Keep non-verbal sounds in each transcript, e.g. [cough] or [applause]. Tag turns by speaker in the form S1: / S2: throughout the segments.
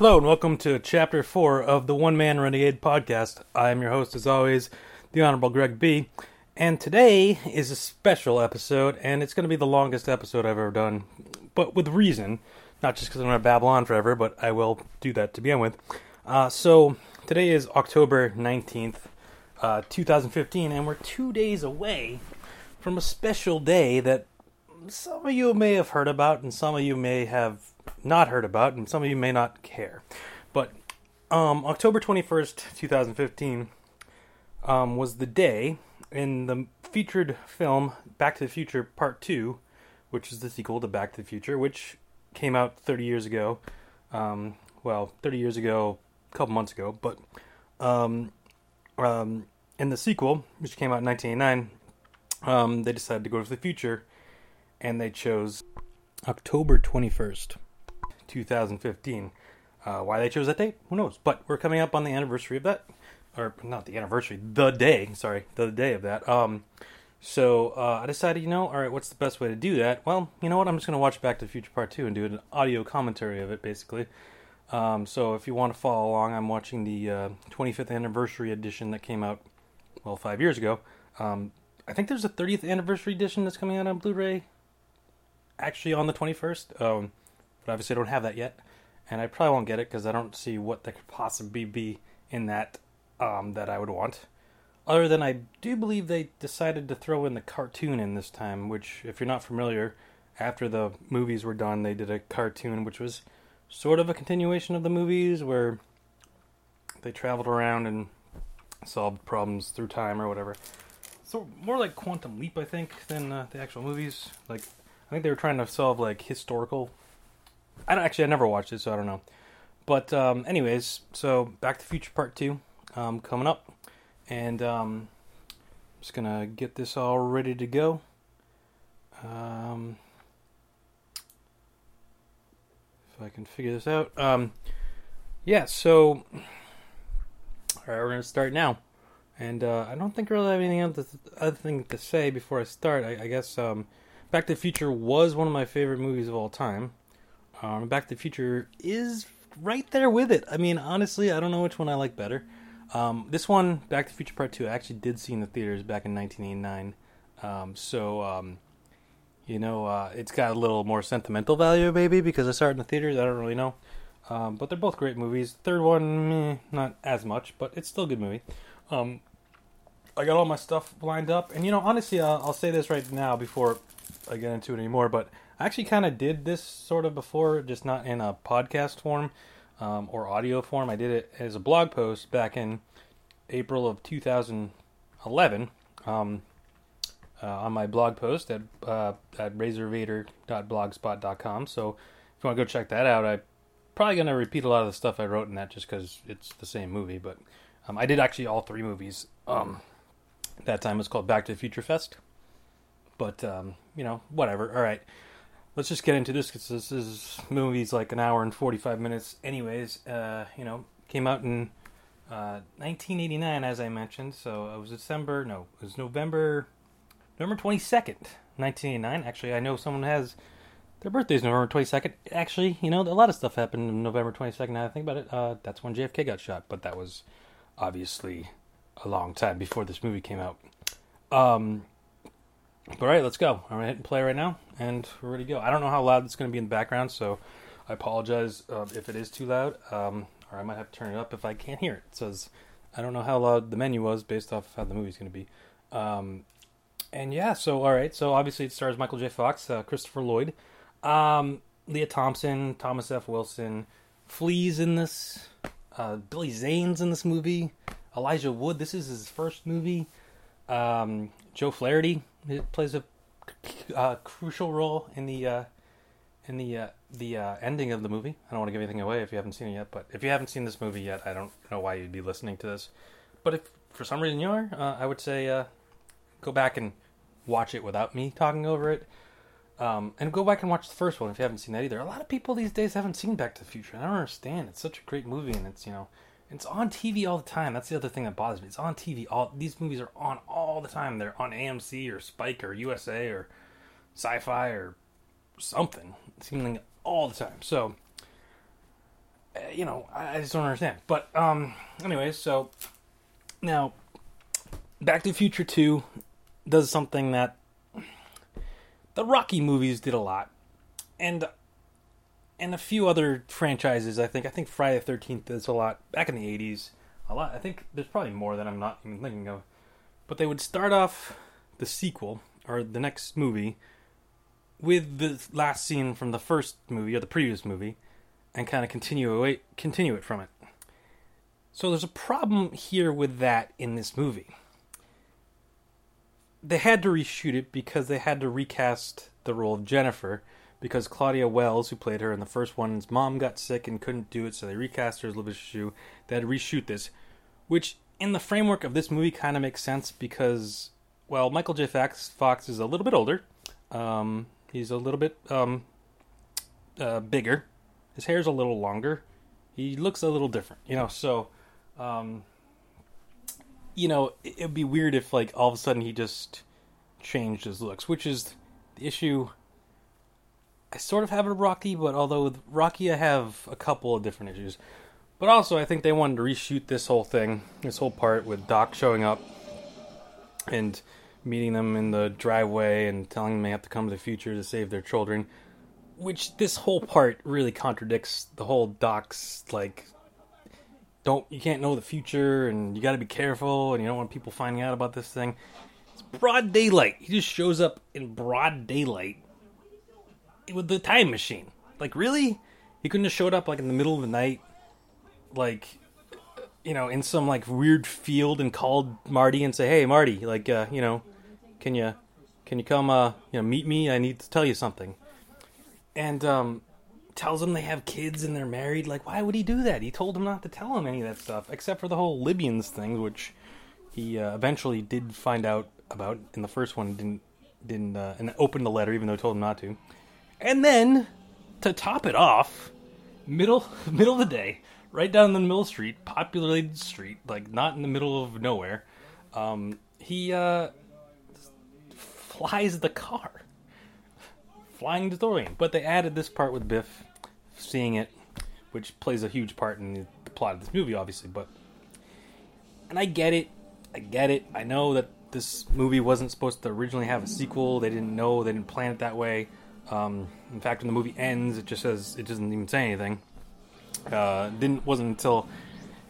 S1: Hello and welcome to Chapter 4 of the One Man Renegade podcast. I am your host, as always, the Honorable Greg B. And today is a special episode, and it's going to be the longest episode I've ever done, but with reason. Not just because I'm going to babble on forever, but I will do that to begin with. Uh, so, today is October 19th, uh, 2015, and we're two days away from a special day that some of you may have heard about, and some of you may have not heard about, and some of you may not care. But um, October 21st, 2015, um, was the day in the featured film Back to the Future Part 2, which is the sequel to Back to the Future, which came out 30 years ago. Um, well, 30 years ago, a couple months ago, but um, um, in the sequel, which came out in 1989, um, they decided to go to the future and they chose October 21st, 2015. Uh, why they chose that date, who knows? But we're coming up on the anniversary of that, or not the anniversary, the day. Sorry, the day of that. Um, so uh, I decided, you know, all right, what's the best way to do that? Well, you know what? I'm just going to watch Back to the Future Part Two and do an audio commentary of it, basically. Um, so if you want to follow along, I'm watching the uh, 25th anniversary edition that came out, well, five years ago. Um, I think there's a 30th anniversary edition that's coming out on Blu-ray actually on the 21st. Um, but obviously, I don't have that yet, and I probably won't get it because I don't see what there could possibly be in that um, that I would want. Other than I do believe they decided to throw in the cartoon in this time, which, if you're not familiar, after the movies were done, they did a cartoon which was sort of a continuation of the movies where they traveled around and solved problems through time or whatever. So more like Quantum Leap, I think, than uh, the actual movies. Like I think they were trying to solve like historical. I don't actually. I never watched it, so I don't know. But um, anyways, so Back to the Future Part Two um, coming up, and um, just gonna get this all ready to go. Um, if I can figure this out. Um, yeah. So, all right, we're gonna start now. And uh, I don't think I really have anything else other thing to say before I start. I, I guess um, Back to the Future was one of my favorite movies of all time. Um, Back to the Future is right there with it. I mean, honestly, I don't know which one I like better. Um, this one, Back to the Future Part 2, I actually did see in the theaters back in 1989. Um, so, um, you know, uh, it's got a little more sentimental value, maybe, because I saw it in the theaters. I don't really know. Um, but they're both great movies. Third one, meh, not as much, but it's still a good movie. Um, I got all my stuff lined up, and you know, honestly, I'll, I'll say this right now before I get into it anymore. But I actually kind of did this sort of before, just not in a podcast form um, or audio form. I did it as a blog post back in April of 2011 um, uh, on my blog post at uh, at razorvader.blogspot.com. So if you want to go check that out, I'm probably going to repeat a lot of the stuff I wrote in that just because it's the same movie. But um, I did actually all three movies. Um, that time it was called Back to the Future Fest. But um, you know, whatever. All right, let's just get into this because this is movie's like an hour and forty five minutes. Anyways, uh, you know, came out in uh, 1989, as I mentioned. So it was December. No, it was November. November 22nd, 1989. Actually, I know someone has their birthday's November 22nd. Actually, you know, a lot of stuff happened on November 22nd. Now I think about it, uh, that's when JFK got shot. But that was obviously a long time before this movie came out. Um, all right, let's go. I'm gonna hit and play right now, and we're ready to go. I don't know how loud it's gonna be in the background, so I apologize uh, if it is too loud, um, or I might have to turn it up if I can't hear it. it. Says I don't know how loud the menu was based off how the movie's gonna be. Um, and yeah, so all right, so obviously it stars Michael J. Fox, uh, Christopher Lloyd, um, Lea Thompson, Thomas F. Wilson, Flea's in this, uh, Billy Zane's in this movie, Elijah Wood. This is his first movie. Um, Joe Flaherty it plays a uh, crucial role in the uh, in the uh, the uh, ending of the movie. I don't want to give anything away if you haven't seen it yet, but if you haven't seen this movie yet, I don't know why you'd be listening to this. But if for some reason you are, uh, I would say uh, go back and watch it without me talking over it. Um, and go back and watch the first one if you haven't seen that either. A lot of people these days haven't seen Back to the Future. I don't understand. It's such a great movie, and it's you know it's on TV all the time. That's the other thing that bothers me. It's on TV. All these movies are on all the time. They're on AMC or Spike or USA or Sci-Fi or something. Seemingly all the time. So uh, you know, I, just don't understand. But um, anyways, so now Back to the Future Two does something that the Rocky movies did a lot, and and a few other franchises. I think I think Friday the Thirteenth is a lot back in the eighties. A lot. I think there's probably more that I'm not even thinking of. But they would start off the sequel or the next movie with the last scene from the first movie or the previous movie, and kind of continue away, continue it from it. So there's a problem here with that in this movie. They had to reshoot it because they had to recast the role of Jennifer because Claudia Wells, who played her in the first one's mom got sick and couldn't do it, so they recast her as Olivia Shue. They had to reshoot this, which in the framework of this movie kind of makes sense because, well, Michael J. Fox, Fox is a little bit older. Um, he's a little bit um, uh, bigger. His hair's a little longer. He looks a little different, you know. So, um, you know, it'd be weird if like all of a sudden he just changed his looks, which is the issue I sort of have a Rocky, but although with Rocky I have a couple of different issues. But also, I think they wanted to reshoot this whole thing, this whole part with Doc showing up and meeting them in the driveway and telling them they have to come to the future to save their children. Which this whole part really contradicts the whole Doc's like, don't you can't know the future and you got to be careful and you don't want people finding out about this thing. It's broad daylight. He just shows up in broad daylight with the time machine. Like, really? He couldn't have showed up like in the middle of the night, like, you know, in some like weird field and called Marty and say, "Hey, Marty, like, uh, you know, can you, can you come, uh, you know, meet me? I need to tell you something." And um, tells them they have kids and they're married. Like, why would he do that? He told them not to tell him any of that stuff, except for the whole Libyans thing, which he uh, eventually did find out about in the first one. Didn't didn't uh, and opened the letter even though he told him not to. And then to top it off, middle [laughs] middle of the day, right down the middle street, populated street, like not in the middle of nowhere, um, he uh, flies the car, flying the DeLorean. But they added this part with Biff seeing it, which plays a huge part in the, the plot of this movie, obviously. But and I get it, I get it. I know that this movie wasn't supposed to originally have a sequel. They didn't know. They didn't plan it that way. Um, in fact, when the movie ends, it just says it doesn't even say anything. Uh, didn't wasn't until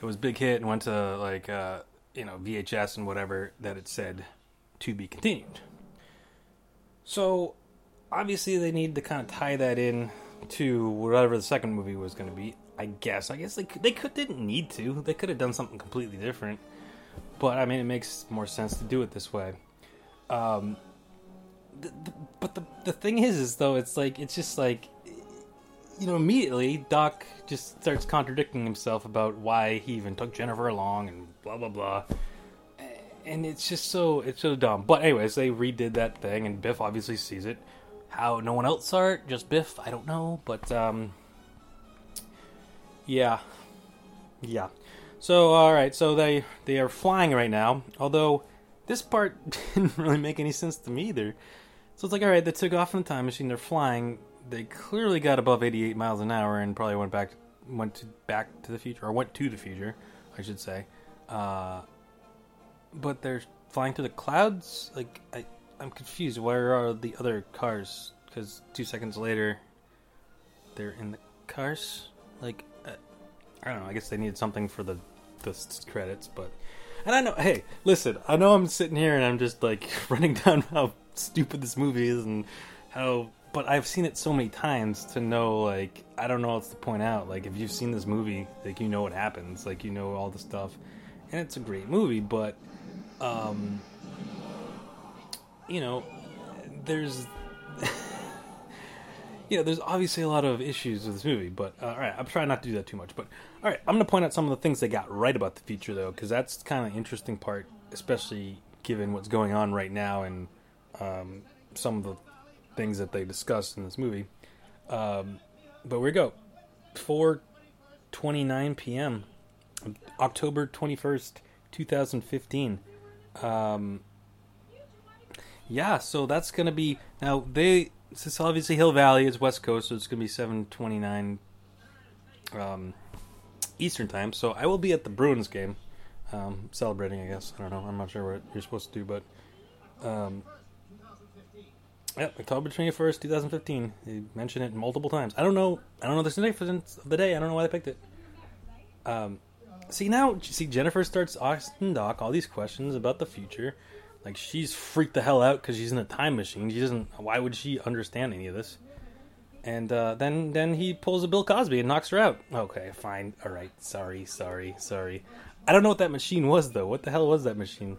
S1: it was big hit and went to like uh, you know VHS and whatever that it said to be continued. So obviously they need to kind of tie that in to whatever the second movie was going to be. I guess. I guess they could, they could didn't need to. They could have done something completely different. But I mean, it makes more sense to do it this way. Um, the, but the the thing is, is though, it's like it's just like you know, immediately Doc just starts contradicting himself about why he even took Jennifer along and blah blah blah. And it's just so it's so dumb. But anyways, they redid that thing, and Biff obviously sees it. How no one else saw it, just Biff. I don't know, but um, yeah, yeah. So all right, so they they are flying right now. Although this part [laughs] didn't really make any sense to me either. So it's like, all right, they took off in the time machine. They're flying. They clearly got above 88 miles an hour and probably went back, went to back to the future, or went to the future, I should say. Uh, but they're flying through the clouds. Like, I, I'm confused. Where are the other cars? Because two seconds later, they're in the cars. Like, uh, I don't know. I guess they needed something for the the credits, but. And I know, hey, listen, I know I'm sitting here and I'm just like [laughs] running down how stupid this movie is and how but I've seen it so many times to know like I don't know what to point out. Like if you've seen this movie, like you know what happens, like you know all the stuff. And it's a great movie, but um you know, there's [laughs] you know, there's obviously a lot of issues with this movie, but uh, all right, I'm trying not to do that too much. But all right, I'm going to point out some of the things they got right about the feature, though, because that's kind of interesting part, especially given what's going on right now and um, some of the things that they discussed in this movie. Um, but we go. 4:29 p.m. October 21st, 2015. Um, yeah, so that's gonna be now they. This obviously Hill Valley. It's West Coast, so it's gonna be 7:29 um, Eastern time. So I will be at the Bruins game, um, celebrating. I guess I don't know. I'm not sure what you're supposed to do, but um, yeah, October twenty first, two thousand fifteen. They mentioned it multiple times. I don't know. I don't know the significance of the day. I don't know why they picked it. Um, see now, see Jennifer starts asking Doc all these questions about the future. Like she's freaked the hell out because she's in a time machine. She doesn't. Why would she understand any of this? And uh, then then he pulls a Bill Cosby and knocks her out. Okay, fine, all right, sorry, sorry, sorry. I don't know what that machine was though. What the hell was that machine?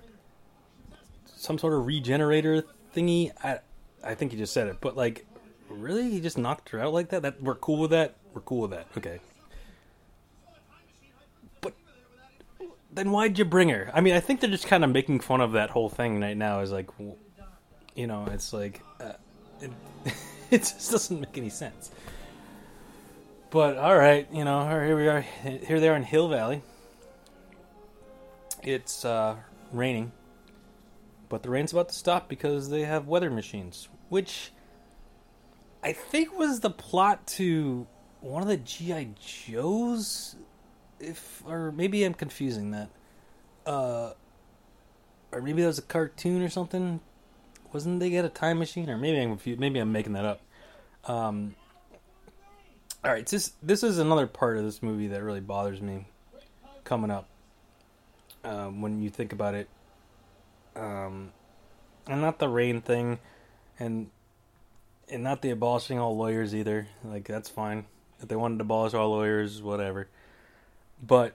S1: Some sort of regenerator thingy. I I think he just said it, but like, really, he just knocked her out like that? That we're cool with that. We're cool with that. Okay. But then why'd you bring her? I mean, I think they're just kind of making fun of that whole thing right now. Is like, you know, it's like. Uh, it, [laughs] it just doesn't make any sense. But all right, you know, here we are. Here they are in Hill Valley. It's uh, raining, but the rain's about to stop because they have weather machines, which I think was the plot to one of the GI Joes. If or maybe I'm confusing that. Uh, or maybe that was a cartoon or something wasn't they get a time machine or maybe I'm confused, maybe I'm making that up. Um, all right, this this is another part of this movie that really bothers me coming up um, when you think about it, um, and not the rain thing, and and not the abolishing all lawyers either. Like that's fine if they wanted to abolish all lawyers, whatever. But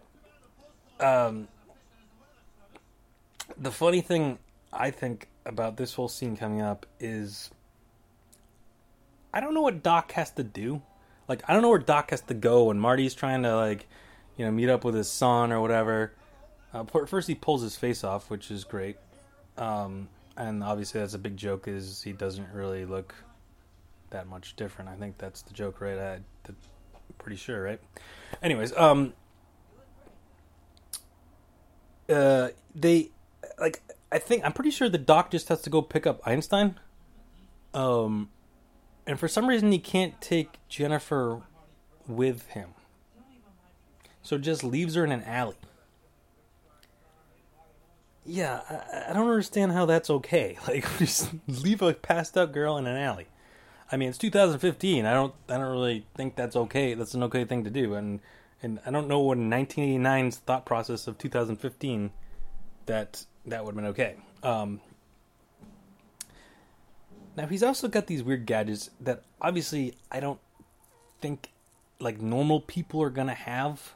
S1: um, the funny thing I think about this whole scene coming up is I don't know what Doc has to do. Like I don't know where Doc has to go when Marty's trying to like, you know, meet up with his son or whatever. Uh, first he pulls his face off, which is great. Um, and obviously that's a big joke is he doesn't really look that much different. I think that's the joke, right? I, am pretty sure, right? Anyways, um, uh, they like I think I'm pretty sure the doc just has to go pick up Einstein. Um, and for some reason he can't take Jennifer with him, so just leaves her in an alley. Yeah, I, I don't understand how that's okay. [laughs] Like, [laughs] just leave a passed out girl in an alley. I mean, it's 2015. I don't, I don't really think that's okay. That's an okay thing to do, and and I don't know what 1989's thought process of 2015 that that would have been okay. Um, now he's also got these weird gadgets that obviously I don't think like normal people are gonna have.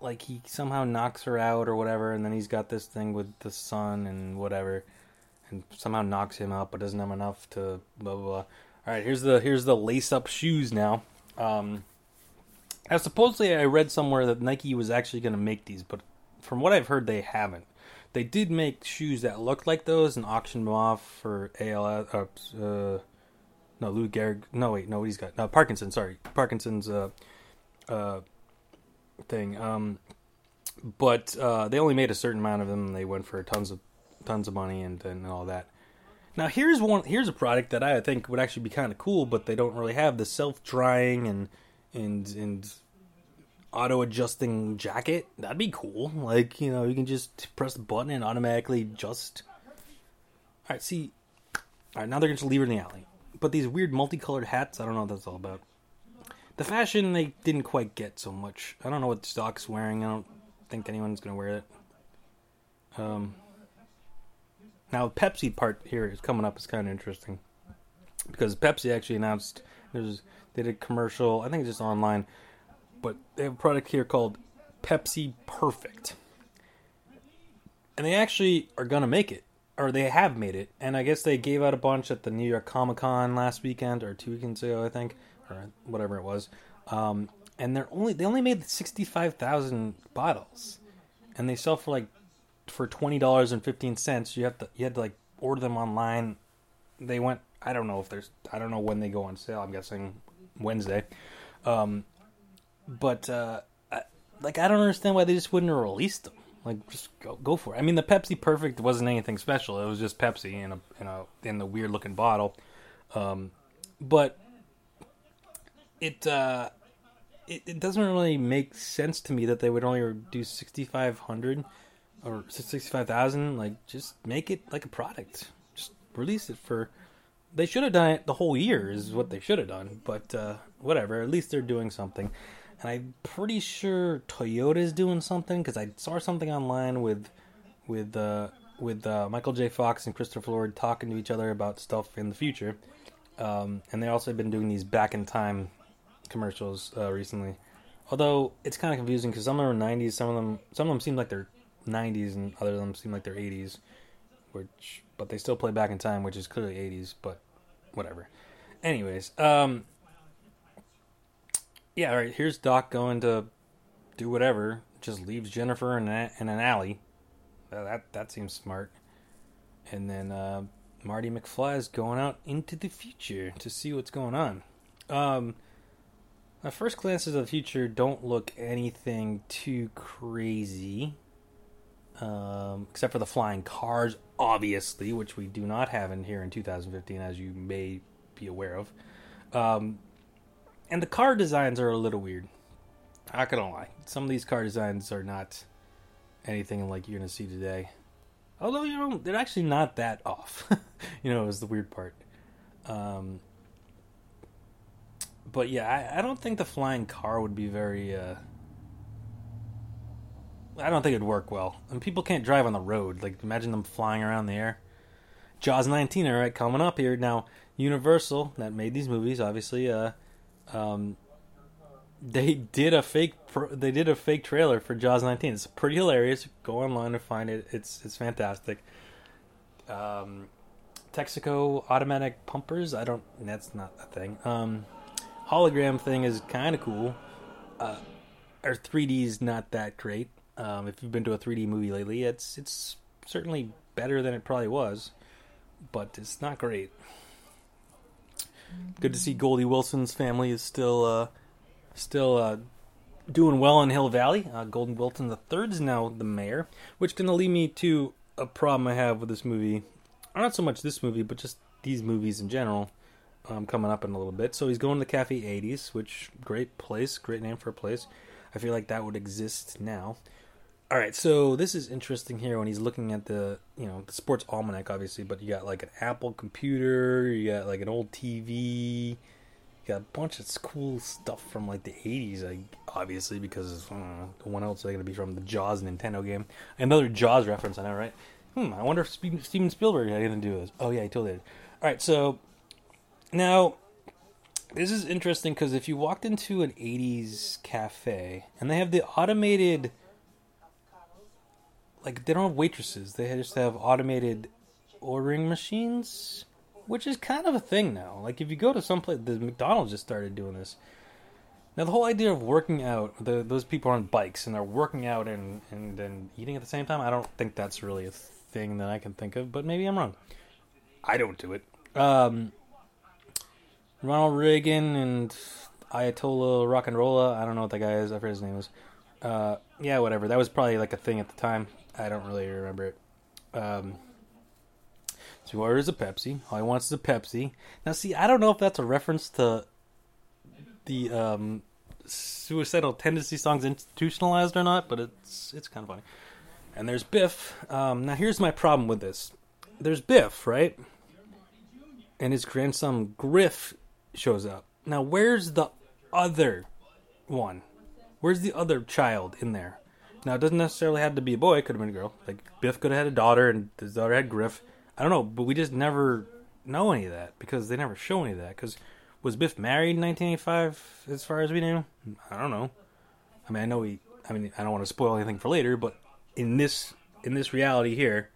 S1: Like he somehow knocks her out or whatever, and then he's got this thing with the sun and whatever, and somehow knocks him out, but doesn't have enough to blah blah. blah. All right, here's the here's the lace up shoes now. Um, now supposedly I read somewhere that Nike was actually going to make these, but from what I've heard, they haven't. They did make shoes that looked like those and auctioned them off for ALS. Uh, uh, no, Lou Gehrig. No, wait, no, what he's got no Parkinson. Sorry, Parkinson's uh, uh, thing. Um, but uh, they only made a certain amount of them. They went for tons of tons of money and and all that. Now here's one. Here's a product that I think would actually be kind of cool, but they don't really have the self drying and and and auto adjusting jacket. That'd be cool. Like, you know, you can just press the button and automatically adjust. Alright, see. Alright, now they're going to leave in the alley. But these weird multicolored hats, I don't know what that's all about. The fashion, they didn't quite get so much. I don't know what Doc's wearing. I don't think anyone's to wear it. Um, now, the Pepsi part here is coming up is kind of interesting. Because Pepsi actually announced there's they did a commercial, I think it's just online, but they have a product here called Pepsi Perfect. And they actually are to make it, or they have made it. And I guess they gave out a bunch at the New York Comic Con last weekend, or two weekends ago, I think, or whatever it was. Um, and they're only they only made sixty five thousand bottles, and they sell for like for twenty dollars and fifteen cents. You have to you had to like order them online. They went. I don't know if there's. I don't know when they go on sale. I'm guessing Wednesday. Um, but uh, I, like I don't understand why they just wouldn't have released them. Like just go go for it. I mean, the Pepsi Perfect wasn't anything special. It was just Pepsi in a in a in the weird looking bottle. Um, but it uh, it, it doesn't really make sense to me that they would only do 6500 or 65,000 like just make it like a product. Just release it for they should have done it the whole year is what they should have done but uh, whatever at least they're doing something. And i'm pretty sure toyota is doing something because i saw something online with with uh, with uh, michael j. Fox and christopher lloyd talking to each other about stuff in the future. Um, and they also have been doing these back in time commercials uh, recently. Although it's kind of confusing because some of them are 90s, some of them some of them seem like they're 90s, and other of them seem like they're 80s. Which, but they still play back in time, which is clearly 80s. But whatever. Anyways, um, yeah, all right. Here's Doc going to do whatever. Just leaves Jennifer in, a, in an alley. That that seems smart. And then uh, Marty McFly is going out into the future to see what's going on. Um, first glances of the future don't look anything too crazy, um, except for the flying cars, obviously, which we do not have in here in 2015, as you may be aware of. Um, and the car designs are a little weird. Not gonna lie, some of these car designs are not anything like you're gonna see today. Although you know they're actually not that off. [laughs] you know, is the weird part. Um, but yeah, I, I, don't think the flying car would be very. Uh, I don't think it'd work well. I mean, people can't drive on the road. Like, imagine them flying around the air. Jaws 19, all right, coming up here now. Universal that made these movies, obviously. Uh, um, they did a fake. Pro- they did a fake trailer for Jaws 19. It's pretty hilarious. Go online and find it. It's it's fantastic. Um, Texaco automatic pumpers. I don't. That's not a thing. Um, hologram thing is kind of cool. Uh, our 3D is not that great. Um, if you've been to a 3D movie lately, it's it's certainly better than it probably was, but it's not great. Good to see Goldie Wilson's family is still uh, still uh, doing well in Hill Valley. Uh, Goldie Wilson III is now the mayor, which going to lead me to a problem I have with this movie. Not so much this movie, but just these movies in general um, coming up in a little bit. So he's going to the Cafe 80s, which great place, great name for a place. I feel like that would exist now. All right, so this is interesting here when he's looking at the you know the sports almanac, obviously, but you got like an Apple computer, you got like an old TV, you got a bunch of cool stuff from like the 80s, like, obviously, because know, what else are they going to be from the Jaws Nintendo game? Another Jaws reference, I know, right? Hmm, I wonder if Steven Spielberg had anything to do with this. Oh yeah, he totally did. All right, so now, this is interesting because if you walked into an 80s cafe and they have the automated like they don't have waitresses. They just have automated ordering machines which is kind of a thing now. Like if you go to some place the mcdonald's just started doing this. Now the whole idea of working out the, those people are on bikes and they're working out and, and and eating at the same time i don't think that's really a thing that i can think of but maybe i'm wrong. I don't do it. Um, Ronald Reagan and Ayatollah Rock and Rolla. I don't know what that guy is. I forget his name was. Uh, yeah, whatever. That was probably like a thing at the time. I don't really remember it. Um, so he orders a Pepsi. All he wants is a Pepsi. Now, see, I don't know if that's a reference to the um, Suicidal Tendencies song institutionalized or not, but it's it's kind of funny. And there's Biff. Um, now, here's my problem with this. There's Biff, right? And his grandson Griff shows up. Now, where's the other one? Where's the other child in there? Now, it doesn't necessarily have to be a boy. It could have been a girl. Like Biff could have had a daughter, and his daughter had Griff. I don't know, but we just never know any of that because they never show any of that. Because was Biff married in 1985? As far as we knew, I don't know. I mean, I know he. I mean, I don't want to spoil anything for later, but in this in this reality here,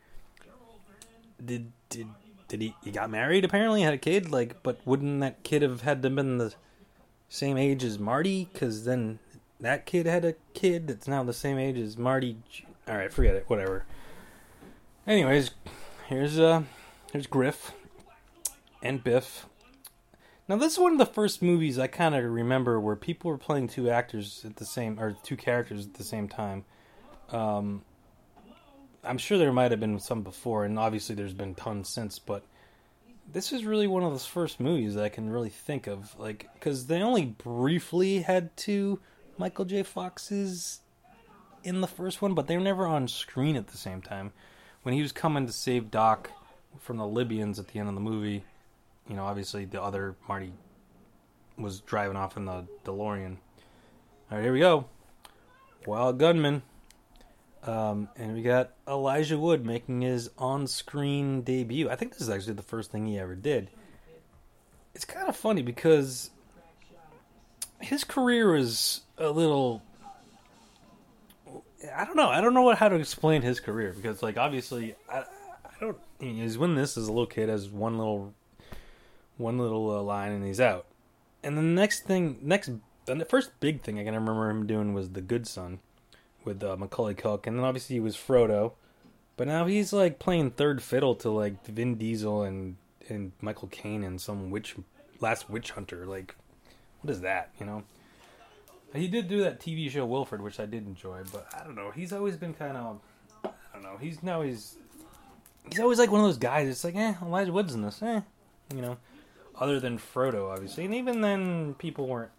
S1: did did did he he got married apparently had a kid like but wouldn't that kid have had to have been the same age as marty? Because then that kid had a kid that's now the same age as marty all right forget it whatever. Anyways here's uh here's griff and biff. Now this is one of the first movies i kind of remember where people were playing two actors at the same or two characters at the same time. Um I'm sure there might have been some before, and obviously there's been tons since. But this is really one of those first movies that I can really think of, like, because they only briefly had two Michael J. Foxes in the first one, but they were never on screen at the same time. When he was coming to save Doc from the Libyans at the end of the movie, you know, obviously the other Marty was driving off in the DeLorean. All right, here we go. Wild Gunman. Um, and we got Elijah Wood making his on screen debut. I think this is actually the first thing he ever did. It's kind of funny because his career is a little. I don't know. I don't know what, how to explain his career because, like, obviously, I, I don't. He's when this as a little kid has one little, one little uh, line and he's out. And the next thing, next, the first big thing I can remember him doing was The Good Son with uh, Macaulay Culkin, and then obviously he was Frodo. But now he's like playing third fiddle to like Vin Diesel and and Michael Caine and some witch last witch hunter. Like, what is that? You know. He did do that TV show Wilfred, which I did enjoy, but I don't know. He's always been kind of, I don't know. He's now he's he's always like one of those guys. It's like, eh, Elijah Wood's in this, eh, you know. Other than Frodo, obviously, and even then, people weren't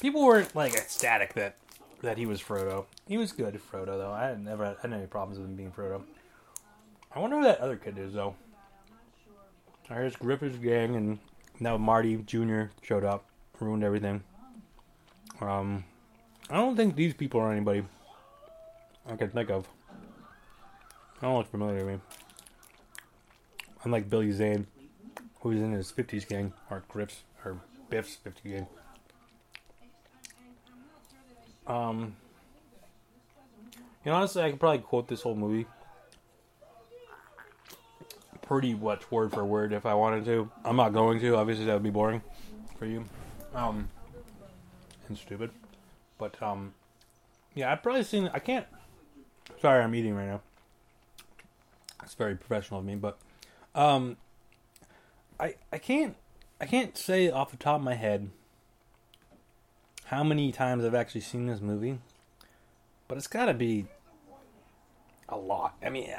S1: people weren't like ecstatic that that he was Frodo. He was good, Frodo, though. I had never had any problems with him being Frodo. I wonder who that other kid is, though. Here's Griffith's gang, and now Marty Jr. showed up, ruined everything. Um, I don't think these people are anybody I can think of. I don't look familiar to me. Unlike Billy Zane, who's in his 50s gang, or Griff's, or Biff's 50s gang. Um, you know, honestly, I could probably quote this whole movie pretty much word for word if I wanted to. I'm not going to. Obviously, that would be boring for you. Um, and stupid. But um, yeah, I've probably seen. I can't. Sorry, I'm eating right now. It's very professional of me, but um, I I can't I can't say off the top of my head how many times I've actually seen this movie, but it's got to be a lot. I mean,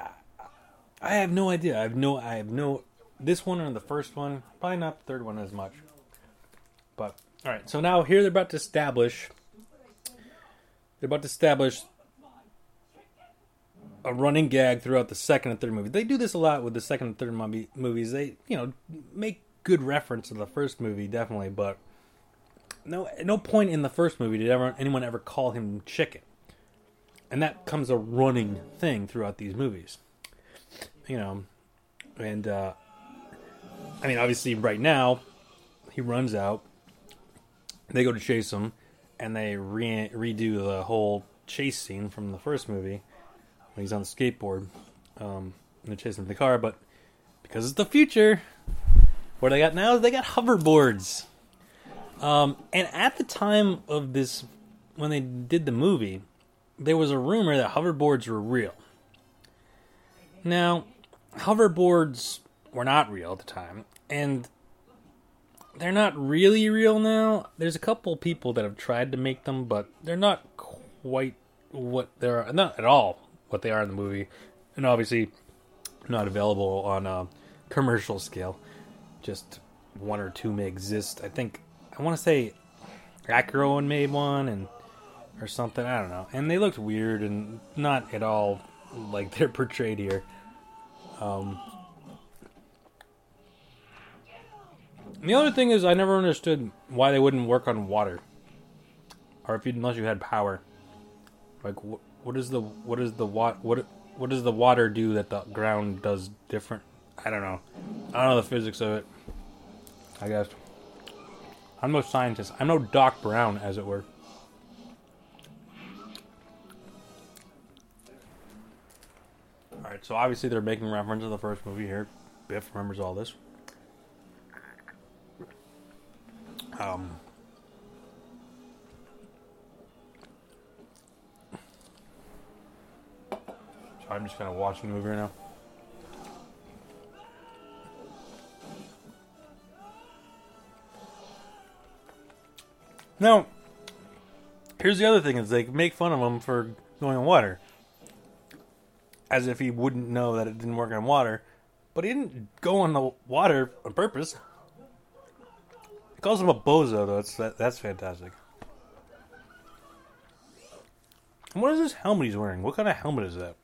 S1: I, have no idea. I have no. I have no. This one or the first one, probably not the third one as much. But all right, so now here they're about to establish. They're about to establish a running gag throughout the second and third movie. They do this a lot with the second and third movie, movies. They, you know, make good reference to the first movie, definitely, but no no point in the first movie did ever anyone ever call him chicken. And that comes a running thing throughout these movies. You know, and uh I mean obviously right now he runs out. They go to chase him and they re- redo the whole chase scene from the first movie when he's on the skateboard. Um, and they're chasing the car, but because it's the future, what they got now is they got hoverboards. Um, and at the time of this, when they did the movie, there was a rumor that hoverboards were real. Now, hoverboards were not real at the time, and they're not really real now. There's a couple people that have tried to make them, but they're not quite what they're not at all what they are in the movie, and obviously not available on a commercial scale. Just one or two may exist. I think I want to say Acro made one and or something. I don't know. And they looked weird and not at all like [laughs] they're portrayed here. Um, the other thing is, I never understood why they wouldn't work on water, or if you unless you had power. Like, what, what is the what is the what what what does the water do that the ground does different? I don't know. I don't know the physics of it. I guess. I'm no scientist. I'm no Doc Brown, as it were. Alright, so obviously they're making reference to the first movie here. Biff remembers all this. Um, I'm just kind of watching the movie right now. Now, here's the other thing: is they make fun of him for going on water, as if he wouldn't know that it didn't work on water. but he didn't go on the water on purpose. He calls him a bozo, though. It's, that, that's fantastic. And what is this helmet he's wearing? What kind of helmet is that?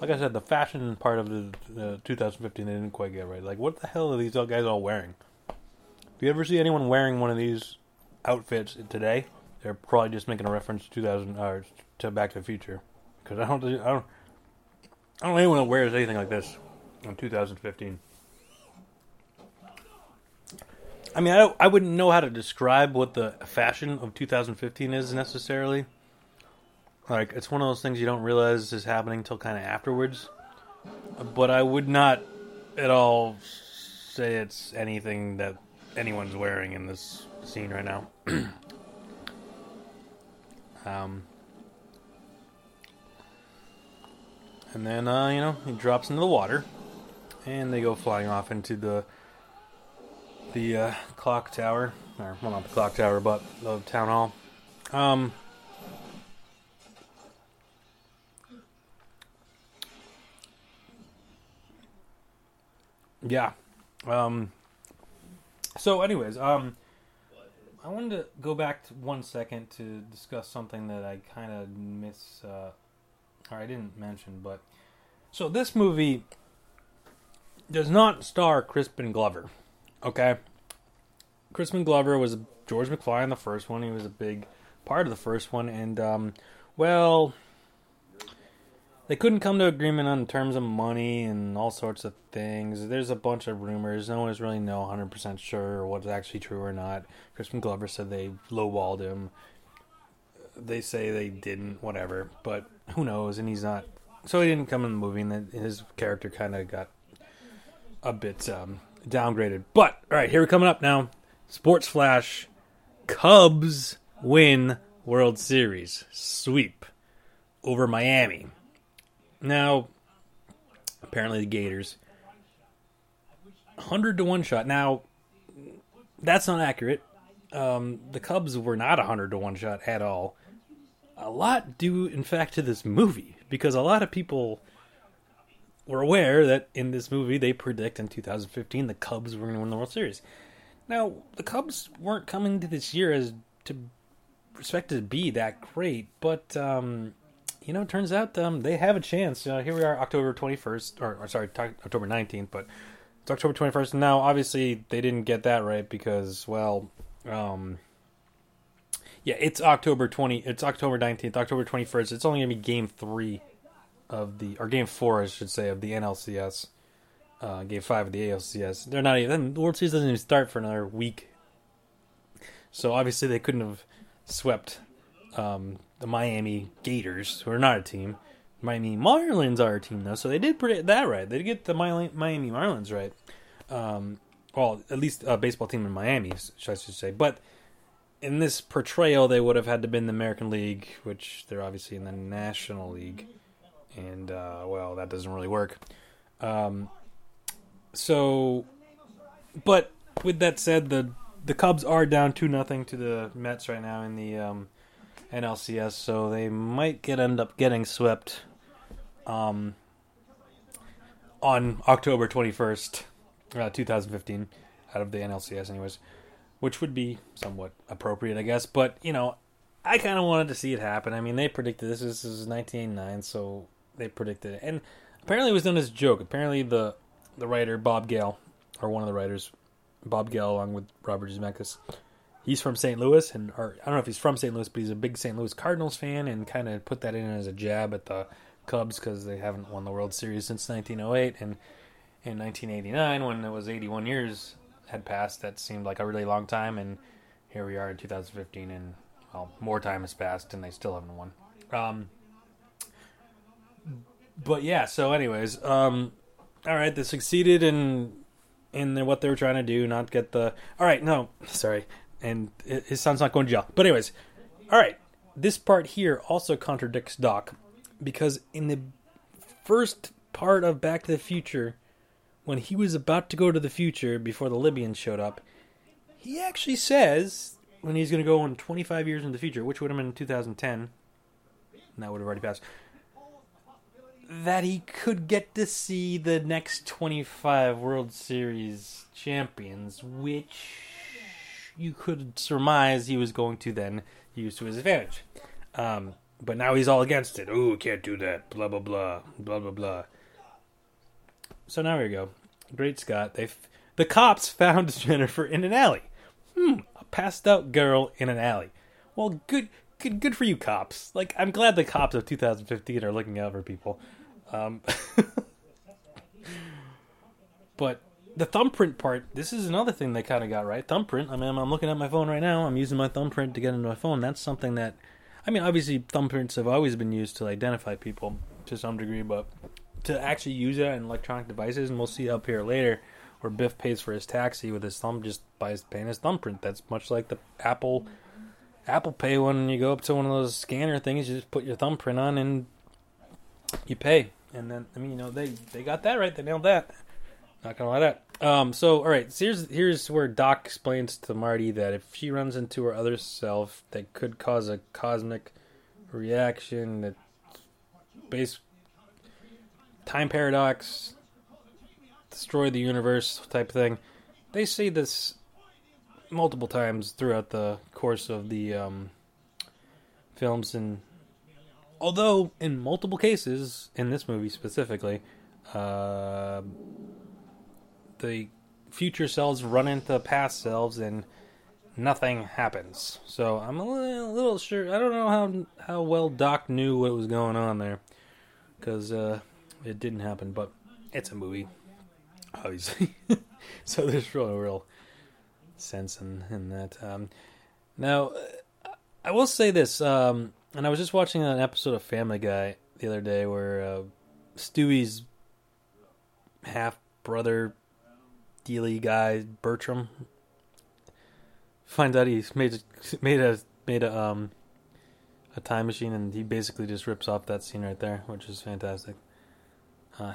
S1: Like I said, the fashion part of the uh, 2015 they didn't quite get right. Like, what the hell are these guys all wearing? If you ever see anyone wearing one of these outfits today, they're probably just making a reference to 2000 or uh, to Back to the Future. Because I don't, I don't, I don't know anyone that wears anything like this in 2015. I mean, I, I wouldn't know how to describe what the fashion of 2015 is necessarily. Like, it's one of those things you don't realize is happening until kind of afterwards. But I would not at all say it's anything that anyone's wearing in this scene right now. [clears throat] um, and then, uh, you know, he drops into the water, and they go flying off into the the uh, clock tower, or well, not the clock tower, but the town hall. Um, Yeah. Um, so, anyways, um, I wanted to go back to one second to discuss something that I kind of miss, uh, or I didn't mention, but so this movie does not star Crispin Glover. Okay, Crispin Glover was George McFly in the first one. He was a big part of the first one, and um, well, they couldn't come to agreement on terms of money and all sorts of things. There's a bunch of rumors. No one's really know 100% sure what's actually true or not. Crispin Glover said they lowballed him. They say they didn't, whatever. But who knows? And he's not. So he didn't come in the movie, and his character kind of got a bit um, downgraded. But, all right, here we're coming up now. Sports Flash Cubs win World Series sweep over Miami. Now, apparently the Gators. 100 to 1 shot. Now, that's not accurate. Um, the Cubs were not a 100 to 1 shot at all. A lot due, in fact, to this movie, because a lot of people were aware that in this movie they predict in 2015 the Cubs were going to win the World Series. Now, the Cubs weren't coming to this year as to expected to be that great, but um, you know, it turns out um, they have a chance. Uh, here we are, October 21st, or, or sorry, t- October 19th, but it's October 21st. Now, obviously, they didn't get that right because, well, um, yeah, it's October 20, it's October 19th, October 21st. It's only going to be game three of the, or game four, I should say, of the NLCS. Uh, game five of the ALCS. They're not even, the World Series doesn't even start for another week. So obviously they couldn't have swept um, the Miami Gators, who are not a team. Miami Marlins are a team though, so they did predict that right. They did get the Miami Marlins right. Um, well, at least a baseball team in Miami, should I should say. But in this portrayal, they would have had to be in the American League, which they're obviously in the National League, and uh, well, that doesn't really work. Um, so, but with that said, the the Cubs are down two nothing to the Mets right now in the um, NLCS, so they might get end up getting swept um, on October 21st, uh, 2015, out of the NLCS, anyways, which would be somewhat appropriate, I guess. But, you know, I kind of wanted to see it happen. I mean, they predicted this. This is 1989, so they predicted it. And apparently it was done as a joke. Apparently the, the writer, Bob Gale, or one of the writers, Bob Gale, along with Robert Zemeckis, he's from St. Louis, and or I don't know if he's from St. Louis, but he's a big St. Louis Cardinals fan, and kind of put that in as a jab at the Cubs because they haven't won the World Series since 1908, and in 1989 when it was 81 years had passed, that seemed like a really long time, and here we are in 2015, and well, more time has passed, and they still haven't won. Um, but yeah, so anyways, um, all right, they succeeded in in what they were trying to do, not get the. All right, no, [laughs] sorry, and his son's not going to jail. But anyways, all right. This part here also contradicts Doc because in the first part of Back to the Future, when he was about to go to the future before the Libyans showed up, he actually says when he's going to go in 25 years in the future, which would have been 2010, and that would have already passed, that he could get to see the next 25 World Series champions, which you could surmise he was going to then use to his advantage. Um, but now he's all against it. Ooh, can't do that. Blah blah blah. Blah blah blah. So now here we go. Great Scott. They the cops found [laughs] Jennifer in an alley. Hmm, a passed out girl in an alley. Well, good good good for you cops. Like I'm glad the cops of 2015 are looking out for people. Um, [laughs] but the thumbprint part, this is another thing they kind of got right. Thumbprint. I mean, I'm, I'm looking at my phone right now. I'm using my thumbprint to get into my phone. That's something that, I mean, obviously thumbprints have always been used to identify people to some degree, but to actually use it in electronic devices, and we'll see up here later, where Biff pays for his taxi with his thumb, just by paying his thumbprint. That's much like the Apple Apple Pay when you go up to one of those scanner things, you just put your thumbprint on and you pay. And then, I mean, you know, they they got that right. They nailed that. Not gonna lie that. Um, so all right, so here's here's where Doc explains to Marty that if she runs into her other self, that could cause a cosmic reaction that base time paradox, destroy the universe type thing. They say this multiple times throughout the course of the um, films, and although in multiple cases in this movie specifically, uh, the future selves run into past selves and nothing happens. So I'm a little, a little, sure. I don't know how how well Doc knew what was going on there, because uh, it didn't happen. But it's a movie, obviously. [laughs] so there's real, real sense in in that. Um, now, I will say this, um, and I was just watching an episode of Family Guy the other day where uh, Stewie's half brother Dealey guy Bertram finds out he's made made a made a um a time machine and he basically just rips off that scene right there, which is fantastic. Uh.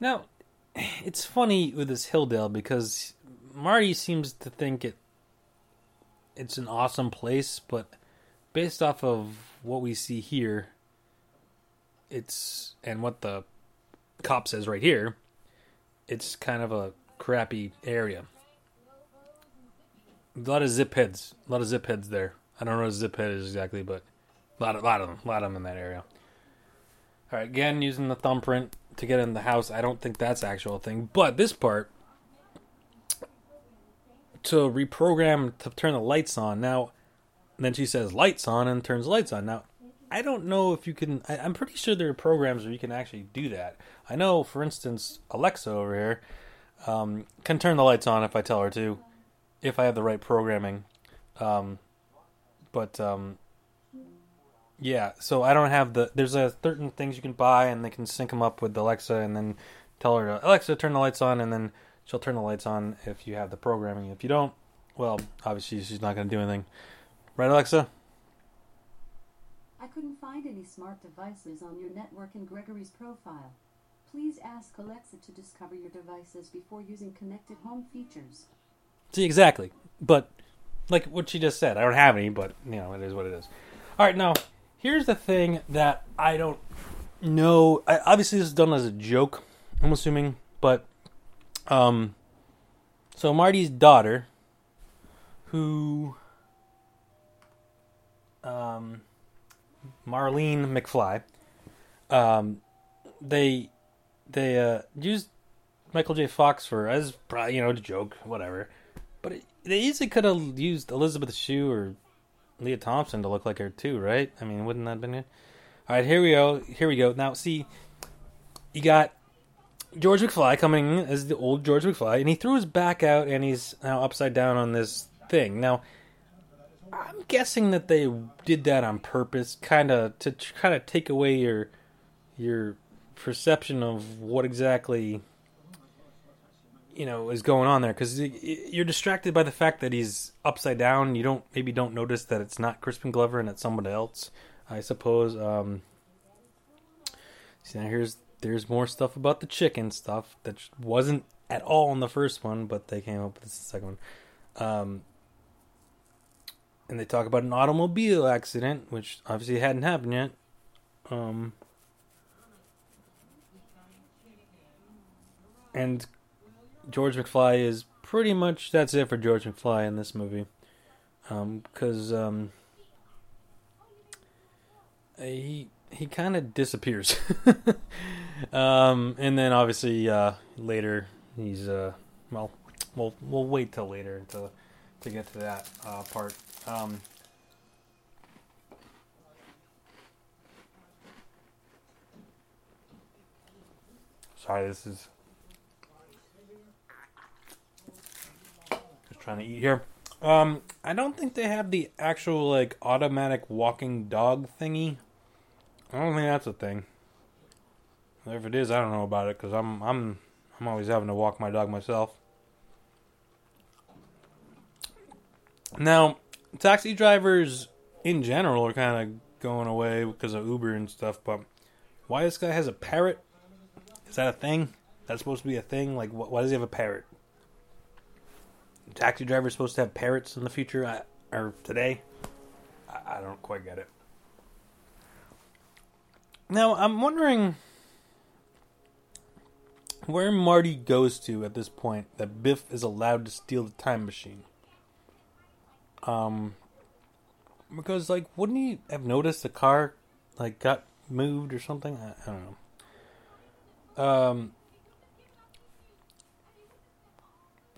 S1: Now, [sighs] it's funny with this Hilldale because Marty seems to think it it's an awesome place, but based off of what we see here, it's and what the cop says right here, it's kind of a crappy area. A lot of zip heads, a lot of zip heads there. I don't know what a zip head is exactly, but a lot of, lot of them, a lot of them in that area. All right, again using the thumbprint to get in the house. I don't think that's actual thing, but this part to reprogram to turn the lights on. Now, then she says lights on and turns lights on. Now, I don't know if you can. I, am pretty sure there are programs where you can actually do that. I know, for instance, Alexa over here um, can turn the lights on if I tell her to, if I have the right programming. Um, but um, yeah, so I don't have the. There's a certain things you can buy, and they can sync them up with Alexa, and then tell her to Alexa turn the lights on, and then she'll turn the lights on if you have the programming. If you don't, well, obviously she's not going to do anything. Right, Alexa?
S2: I couldn't find any smart devices on your network in Gregory's profile. Please ask Alexa to discover your devices before using connected home features.
S1: See, exactly. But, like what she just said, I don't have any, but, you know, it is what it is. All right, now, here's the thing that I don't know. I, obviously, this is done as a joke, I'm assuming, but um, so Marty's daughter, who, um, Marlene McFly, um, they they uh, used Michael J. Fox for as you know a joke, whatever. But it, they easily could have used Elizabeth Shue or Lea Thompson to look like her too, right? I mean, wouldn't that have been it? All right, here we go. Here we go. Now, see, you got George McFly coming as the old George McFly, and he threw his back out, and he's now upside down on this thing. Now, I'm guessing that they did that on purpose, kind of to kind of take away your your perception of what exactly you know is going on there, because you're distracted by the fact that he's upside down. You don't maybe don't notice that it's not Crispin Glover and it's someone else. I suppose. Um, see now here's there's more stuff about the chicken stuff that wasn't at all in the first one, but they came up with the second one. Um, and they talk about an automobile accident, which obviously hadn't happened yet. Um, and George McFly is pretty much that's it for George McFly in this movie, because um, um, uh, he he kind of disappears, [laughs] um, and then obviously uh, later he's uh, well we'll we'll wait till later to to get to that uh, part. Um, sorry, this is just trying to eat here. Um, I don't think they have the actual like automatic walking dog thingy. I don't think that's a thing. If it is, I don't know about it because I'm I'm I'm always having to walk my dog myself. Now, taxi drivers in general are kind of going away because of Uber and stuff, but why this guy has a parrot? Is that a thing? That's supposed to be a thing? Like, why does he have a parrot? Taxi drivers supposed to have parrots in the future I, or today? I, I don't quite get it. Now, I'm wondering where Marty goes to at this point that Biff is allowed to steal the time machine. Um, because like, wouldn't he have noticed the car like got moved or something? I, I don't know. Um,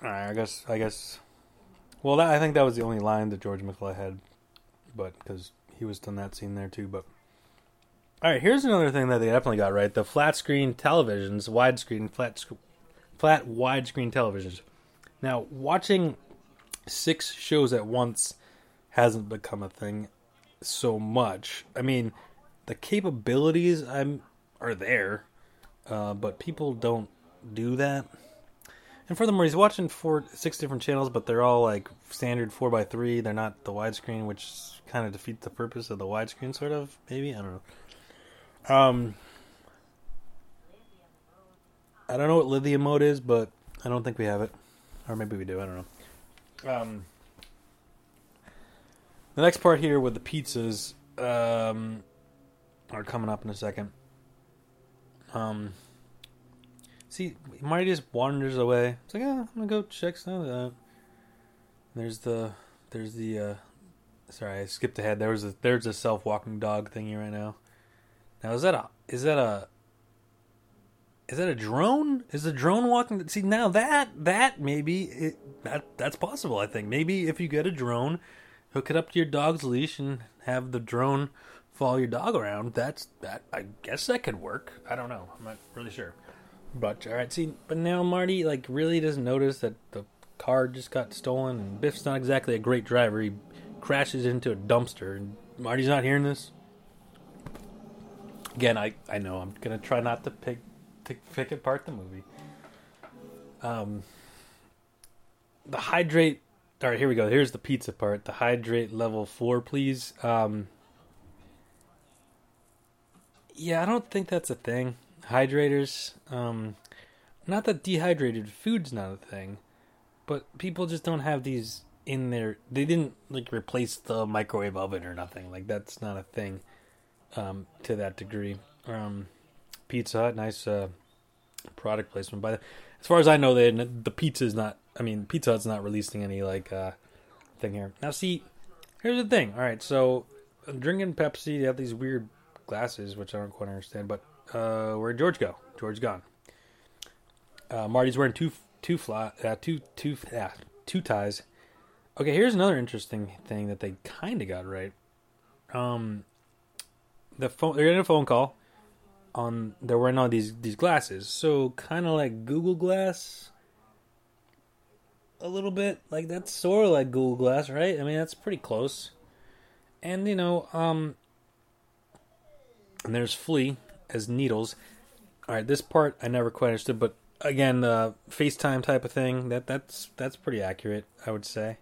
S1: All right, I guess I guess. Well, that, I think that was the only line that George McFly had, but because he was done that scene there too. But all right, here's another thing that they definitely got right: the flat screen televisions, widescreen, flat, flat widescreen televisions. Now, watching six shows at once hasn't become a thing so much. I mean, the capabilities I'm are there, uh, but people don't do that. And furthermore, he's watching four, six different channels, but they're all like standard four by three. They're not the widescreen, which kind of defeats the purpose of the widescreen, sort of. Maybe I don't know. Um, I don't know what lithium mode is, but I don't think we have it, or maybe we do. I don't know. Um, the next part here with the pizzas um, are coming up in a second. Um, see, Marty just wanders away. It's like, oh, I'm gonna go check some of that. There's the, there's the. Uh, sorry, I skipped ahead. There was a there's a self walking dog thingy right now. Now is that a is that a is that a drone? Is the drone walking? See now that that maybe it, that that's possible. I think maybe if you get a drone, hook it up to your dog's leash and have the drone follow your dog around. That's that. I guess that could work. I don't know. I'm not really sure. But all right, see, but now Marty like really doesn't notice that the car just got stolen, and Biff's not exactly a great driver. He crashes into a dumpster, and Marty's not hearing this. Again, I I know I'm gonna try not to pick to pick apart the movie. Um, the hydrate. All right, here we go. Here's the pizza part. The hydrate level four, please. Um, yeah, I don't think that's a thing. Hydrators. Um, not that dehydrated food's not a thing, but people just don't have these in their. They didn't like replace the microwave oven or nothing. Like that's not a thing. Um, to that degree. Um, Pizza Hut, nice uh, product placement. But as far as I know, they the pizza is not. I mean, Pizza Hut's not releasing any like uh, thing here. Now, see, here's the thing. All right, so drinking Pepsi, they have these weird glasses, which I don't quite understand. But uh, where'd George go? George gone. Uh, Marty's wearing two two fly uh, two two yeah two ties. Okay, here's another interesting thing that they kind of got right. Um, the phone they're getting a phone call on they're wearing all these these glasses, so kind of like Google Glass, a little bit like that's sort of like Google Glass, right? I mean that's pretty close. And you know, um, and there's Flea as Needles. All right, this part I never quite understood, but again, the FaceTime type of thing that that's that's pretty accurate, I would say.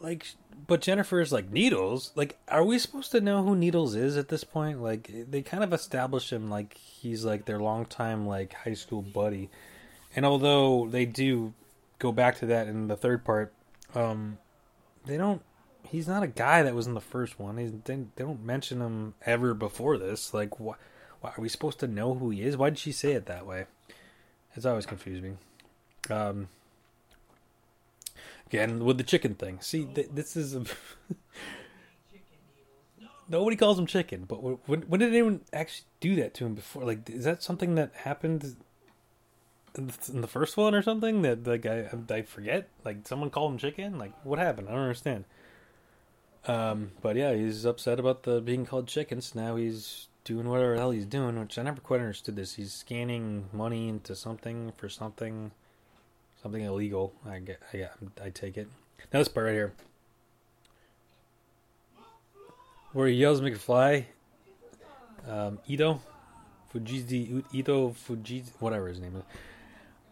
S1: Like but Jennifer's like Needles. Like, are we supposed to know who Needles is at this point? Like, they kind of establish him like he's like their longtime like high school buddy. And although they do go back to that in the third part, um, they don't. He's not a guy that was in the first one. He's, they, they don't mention him ever before this. Like, why, why are we supposed to know who he is? Why did she say it that way? It's always confused me. Um, again with the chicken thing. See, th- this is a [laughs] nobody calls him chicken. But when when did anyone actually do that to him before? Like, is that something that happened in the first one or something? That like I I forget. Like someone called him chicken. Like what happened? I don't understand. Um, but yeah, he's upset about the being called chickens. Now he's doing whatever the hell he's doing, which I never quite understood this. He's scanning money into something for something, something illegal. I get, I get, I take it. Now this part right here, where he yells McFly, um, Ito, Fujizi, Ito Fujizi, whatever his name is.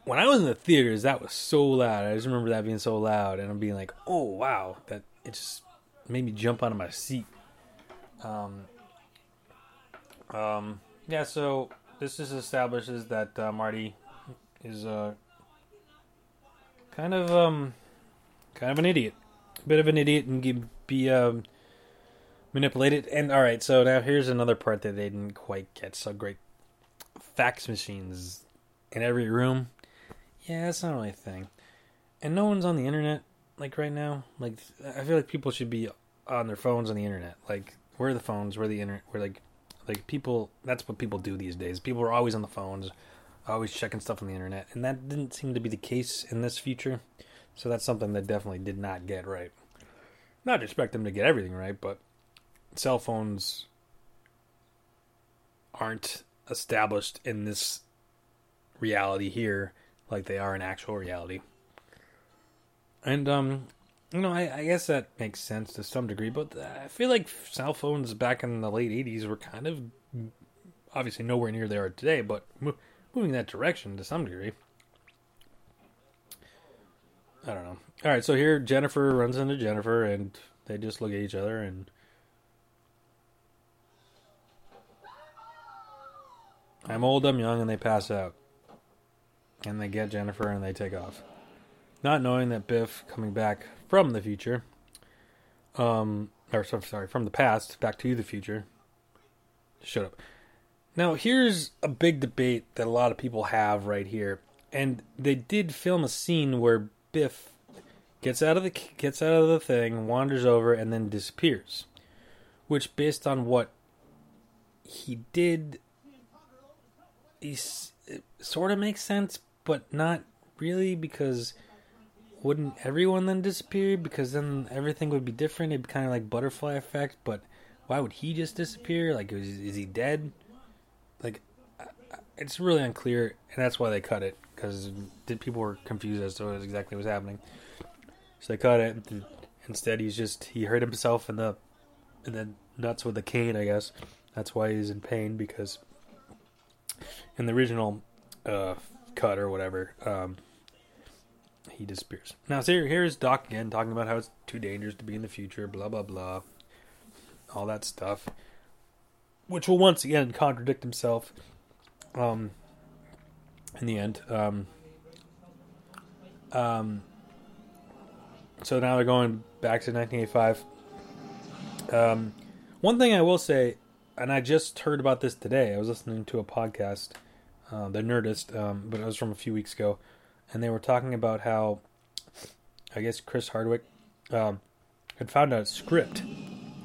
S1: When I was in the theaters, that was so loud. I just remember that being so loud, and I'm being like, "Oh wow!" That it just made me jump out of my seat. Um, um, yeah, so this just establishes that uh, Marty is uh, kind of um, kind of an idiot, a bit of an idiot, and be um, manipulated. And all right, so now here's another part that they didn't quite get so great: fax machines in every room. Yeah, that's not really a thing, and no one's on the internet like right now. Like I feel like people should be on their phones on the internet. Like where are the phones? Where the internet? Where like like people. That's what people do these days. People are always on the phones, always checking stuff on the internet, and that didn't seem to be the case in this future. So that's something that definitely did not get right. Not expect them to get everything right, but cell phones aren't established in this reality here like they are in actual reality. And um, you know, I, I, guess that makes sense to some degree, but I feel like cell phones back in the late '80s were kind of obviously nowhere near they are today, but moving that direction to some degree. I don't know. All right, so here Jennifer runs into Jennifer, and they just look at each other, and I'm old, I'm young, and they pass out and they get Jennifer and they take off. Not knowing that Biff coming back from the future, um, or sorry, from the past back to the future. Shut up. Now here's a big debate that a lot of people have right here, and they did film a scene where Biff gets out of the gets out of the thing, wanders over, and then disappears. Which, based on what he did, he sort of makes sense, but not really because wouldn't everyone then disappear? Because then everything would be different. It'd be kind of like butterfly effect. But why would he just disappear? Like, is, is he dead? It's really unclear, and that's why they cut it because people were confused as to what exactly was happening. So they cut it. Instead, he's just he hurt himself in the in the nuts with a cane. I guess that's why he's in pain because in the original uh, cut or whatever, um, he disappears. Now, so here, here's Doc again talking about how it's too dangerous to be in the future, blah, blah, blah. All that stuff. Which will once again contradict himself um, in the end. Um, um, so now they're going back to 1985. Um, one thing I will say, and I just heard about this today, I was listening to a podcast uh, the Nerdist, um, but it was from a few weeks ago, and they were talking about how I guess Chris Hardwick um, had found a script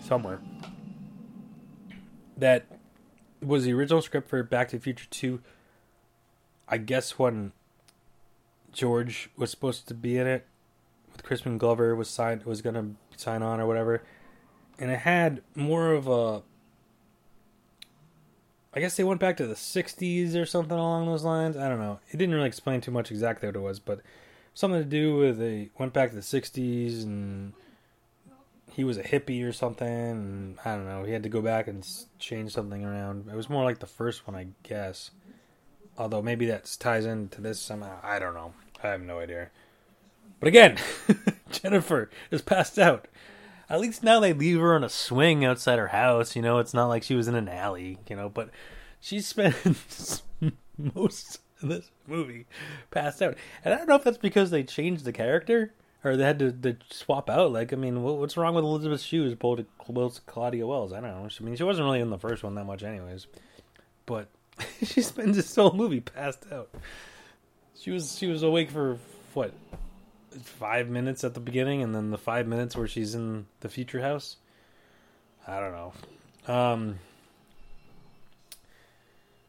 S1: somewhere that was the original script for Back to the Future Two. I guess when George was supposed to be in it, with Crispin Glover was signed was gonna sign on or whatever, and it had more of a I guess they went back to the 60s or something along those lines. I don't know. It didn't really explain too much exactly what it was, but something to do with they went back to the 60s and he was a hippie or something. And I don't know. He had to go back and change something around. It was more like the first one, I guess. Although maybe that ties into this somehow. I don't know. I have no idea. But again, [laughs] Jennifer is passed out at least now they leave her on a swing outside her house. You know, it's not like she was in an alley. You know, but she spends [laughs] most of this movie passed out, and I don't know if that's because they changed the character or they had to, to swap out. Like, I mean, what, what's wrong with Elizabeth Shue's opposed to Claudia Wells? I don't know. I mean, she wasn't really in the first one that much, anyways. But [laughs] she spends this whole movie passed out. She was she was awake for what five minutes at the beginning, and then the five minutes where she's in the future house. I don't know. Um,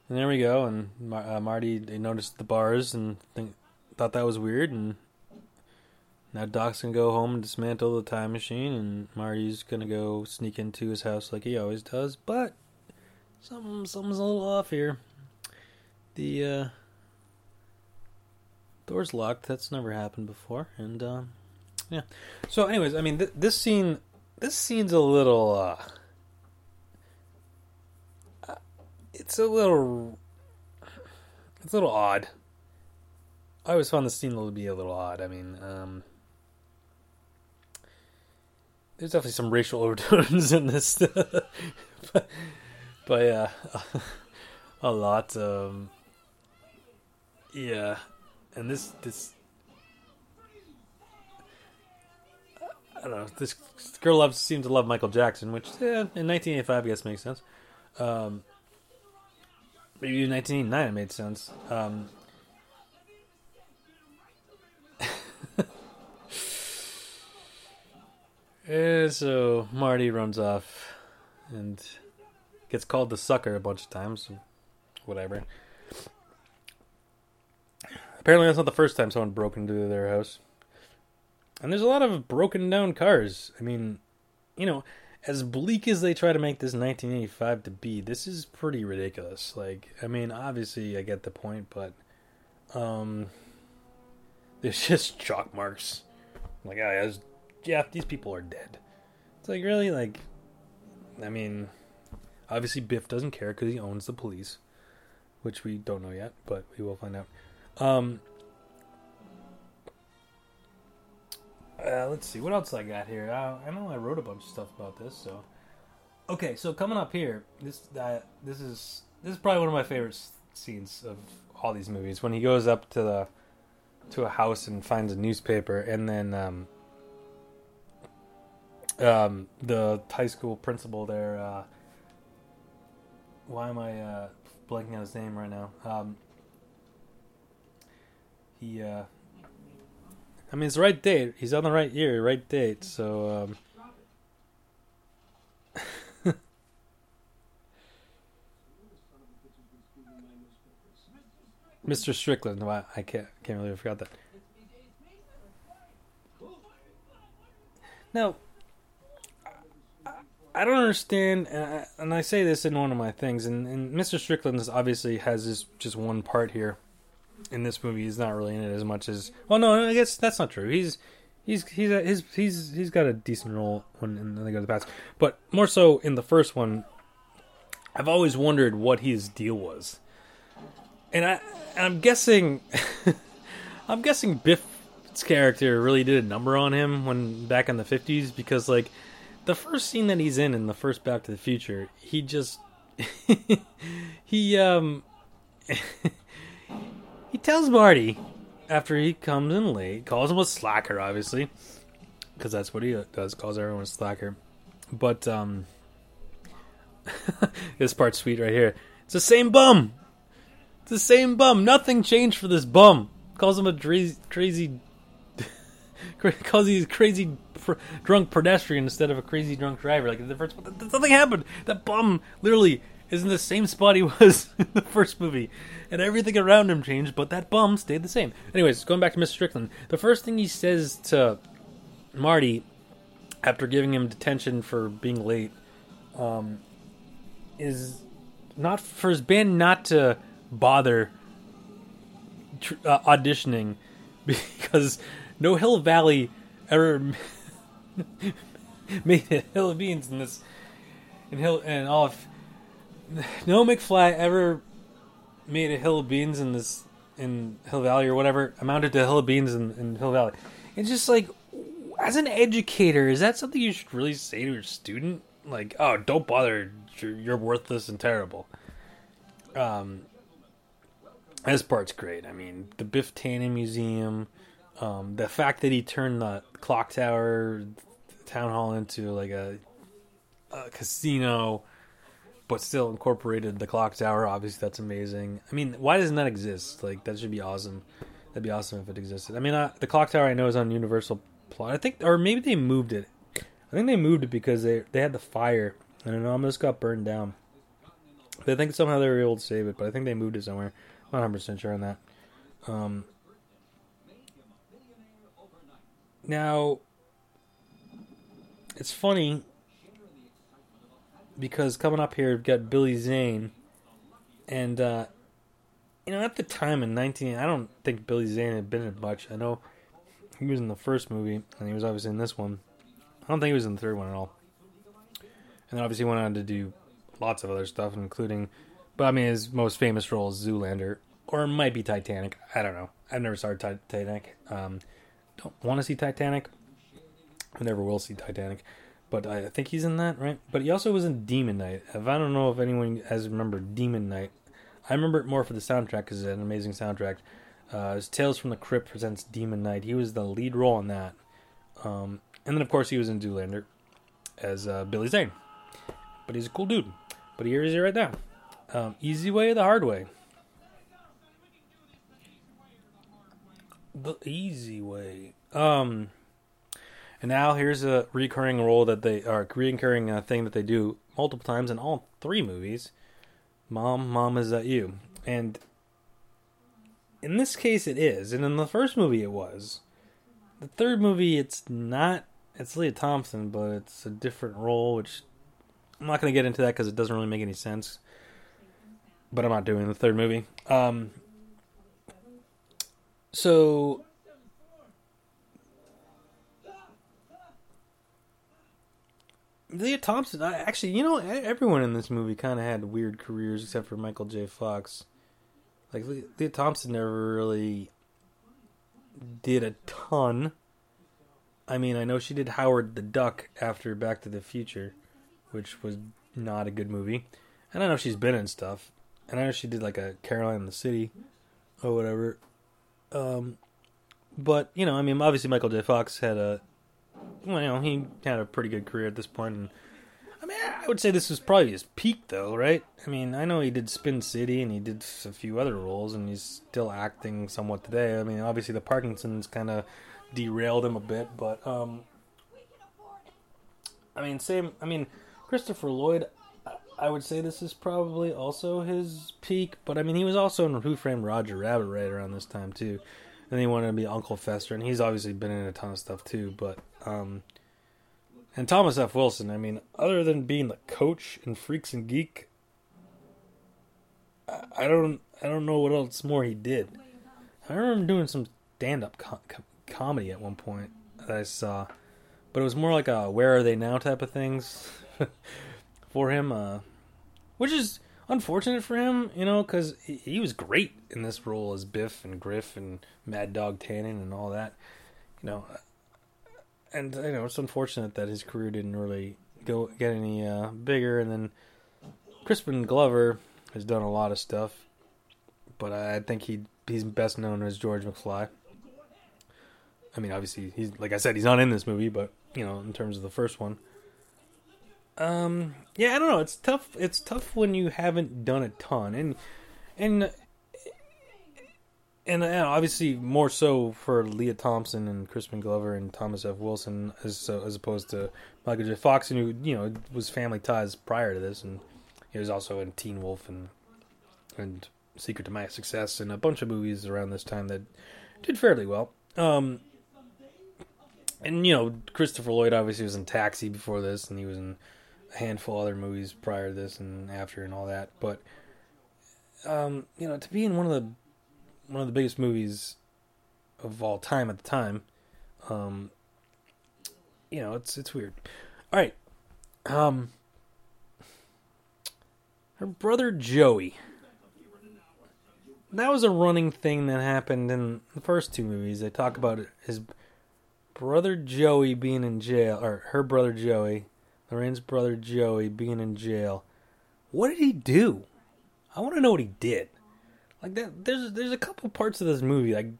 S1: and there we go. And uh, Marty they noticed the bars and think, thought that was weird. And now Doc's gonna go home and dismantle the time machine, and Marty's gonna go sneak into his house like he always does. But something something's a little off here. The uh, door's locked. That's never happened before. And um, yeah. So, anyways, I mean, th- this scene, this scene's a little. Uh, it's a little. It's a little odd. I always found the scene to be a little odd. I mean, um, there's definitely some racial [laughs] overtones in this, but, but yeah, [laughs] a lot. Um, yeah, and this this I don't know. This girl loves seems to love Michael Jackson, which yeah, in 1985 I guess makes sense. Um, maybe in 1989 it made sense. Um, and so Marty runs off and gets called the sucker a bunch of times. Whatever. Apparently, that's not the first time someone broke into their house. And there's a lot of broken down cars. I mean, you know, as bleak as they try to make this 1985 to be, this is pretty ridiculous. Like, I mean, obviously, I get the point, but um, [laughs] there's just chalk marks. Like, ah, yeah, yeah, these people are dead. It's like really, like, I mean, obviously Biff doesn't care because he owns the police, which we don't know yet, but we will find out. Um, uh, let's see what else I got here. Uh, I know I wrote a bunch of stuff about this. So, okay, so coming up here, this uh, this is this is probably one of my favorite scenes of all these movies. When he goes up to the to a house and finds a newspaper, and then um, um, the high school principal there. Uh, why am I uh, blanking out his name right now? Um, he uh I mean it's the right date. He's on the right year, right date, so um [laughs] Mr. Strickland, Wow, I can't can't I forgot that. Now, I- don't understand, and I, and I say this in one of my things, and, and Mr. Strickland obviously has this just one part here in this movie. He's not really in it as much as. Well, no, I guess that's not true. He's he's he's a, his he's he's got a decent role when in to the past, but more so in the first one. I've always wondered what his deal was, and I and I'm guessing, [laughs] I'm guessing Biff's character really did a number on him when back in the '50s because like the first scene that he's in in the first Back to the Future, he just [laughs] he um. [laughs] he tells Marty after he comes in late, calls him a slacker, obviously, because that's what he does. Calls everyone a slacker. But um, [laughs] this part's sweet right here. It's the same bum. It's the same bum. Nothing changed for this bum. Calls him a crazy, crazy, calls he's crazy pr- drunk pedestrian instead of a crazy drunk driver. Like the first, nothing happened. That bum literally is in the same spot he [laughs] was in the first movie, and everything around him changed, but that bum stayed the same. Anyways, going back to Mr. Strickland, the first thing he says to Marty after giving him detention for being late um, is not for his band not to bother tr- uh, auditioning [laughs] because No Hill Valley ever [laughs] made a hill of beans in this and hill and all of no McFly ever made a hill of beans in this in Hill Valley or whatever amounted to hill of beans in, in Hill Valley. It's just like as an educator, is that something you should really say to your student? Like, oh, don't bother, you're, you're worthless and terrible. Um, this part's great. I mean, the Biff Tannen Museum, um, the fact that he turned the clock tower town hall into like a, a casino but still incorporated the clock tower. Obviously, that's amazing. I mean, why doesn't that exist? Like, that should be awesome. That'd be awesome if it existed. I mean, uh, the clock tower I know is on Universal Plot. I think, or maybe they moved it. I think they moved it because they they had the fire and it almost got burned down. But I think somehow they were able to save it. But I think they moved it somewhere. I'm not 100 percent sure on that. Um, now, it's funny because coming up here, we've got Billy Zane, and uh, you know, at the time in 19, I don't think Billy Zane had been in much. I know he was in the first movie, and he was obviously in this one. I don't think he was in the third one at all. And then obviously went on to do lots of other stuff, including, but I mean, his most famous role is Zoolander, or it might be Titanic. I don't know. I've never saw Titanic. Um, don't want to see Titanic. I never will see Titanic. But I think he's in that, right? But he also was in Demon Knight. If I don't know if anyone has remembered Demon Knight, I remember it more for the soundtrack because it's an amazing soundtrack. Uh, Tales from the Crypt presents Demon Knight. He was the lead role in that. Um, and then, of course, he was in Zoolander as uh, Billy Zane. But he's a cool dude. But here he is right now. Um, easy way the hard way? The easy way. Um, and now here's a recurring role that they, are recurring uh, thing that they do multiple times in all three movies. Mom, Mom, is that you? And in this case, it is. And in the first movie, it was. The third movie, it's not. It's Lea Thompson, but it's a different role, which I'm not going to get into that because it doesn't really make any sense. But I'm not doing the third movie. Um, so Lea Thompson, I, actually, you know, everyone in this movie kind of had weird careers except for Michael J. Fox. Like Lea Thompson never really did a ton. I mean, I know she did Howard the Duck after Back to the Future, which was not a good movie. And I know she's been in stuff. And I know she did like a Caroline in the City or whatever. Um, but you know, I mean, obviously Michael J. Fox had a well, you know, he had a pretty good career at this point, and I mean, I would say this was probably his peak, though, right? I mean, I know he did Spin City and he did a few other roles, and he's still acting somewhat today. I mean, obviously the Parkinson's kind of derailed him a bit, but um, I mean, same. I mean, Christopher Lloyd. I would say this is probably also his peak, but I mean, he was also in Who Framed Roger Rabbit right around this time too. And he wanted to be Uncle Fester, and he's obviously been in a ton of stuff too. But um, and Thomas F. Wilson, I mean, other than being the coach in Freaks and Geek, I don't, I don't know what else more he did. I remember doing some stand-up com- comedy at one point that I saw, but it was more like a "Where are they now?" type of things [laughs] for him, uh, which is unfortunate for him, you know, because he, he, was great in this role as Biff and Griff and Mad Dog Tannen and all that, you know. And you know, it's unfortunate that his career didn't really go get any uh, bigger. And then Crispin Glover has done a lot of stuff, but I think he he's best known as George McFly. I mean, obviously, he's like I said, he's not in this movie, but you know, in terms of the first one. Um, yeah, I don't know. It's tough. It's tough when you haven't done a ton, and and and uh, obviously more so for Lea Thompson and Crispin Glover and Thomas F. Wilson as as opposed to Michael J. Fox, and who you know was family ties prior to this, and he was also in Teen Wolf and and Secret to My Success and a bunch of movies around this time that did fairly well. Um, and you know Christopher Lloyd obviously was in Taxi before this, and he was in a handful other movies prior to this and after and all that. But um, you know, to be in one of the one of the biggest movies of all time at the time, um, you know, it's it's weird. All right, um, her brother Joey. That was a running thing that happened in the first two movies. They talk about his brother Joey being in jail, or her brother Joey Lorraine's brother Joey being in jail. What did he do? I want to know what he did. Like that, there's there's a couple parts of this movie, like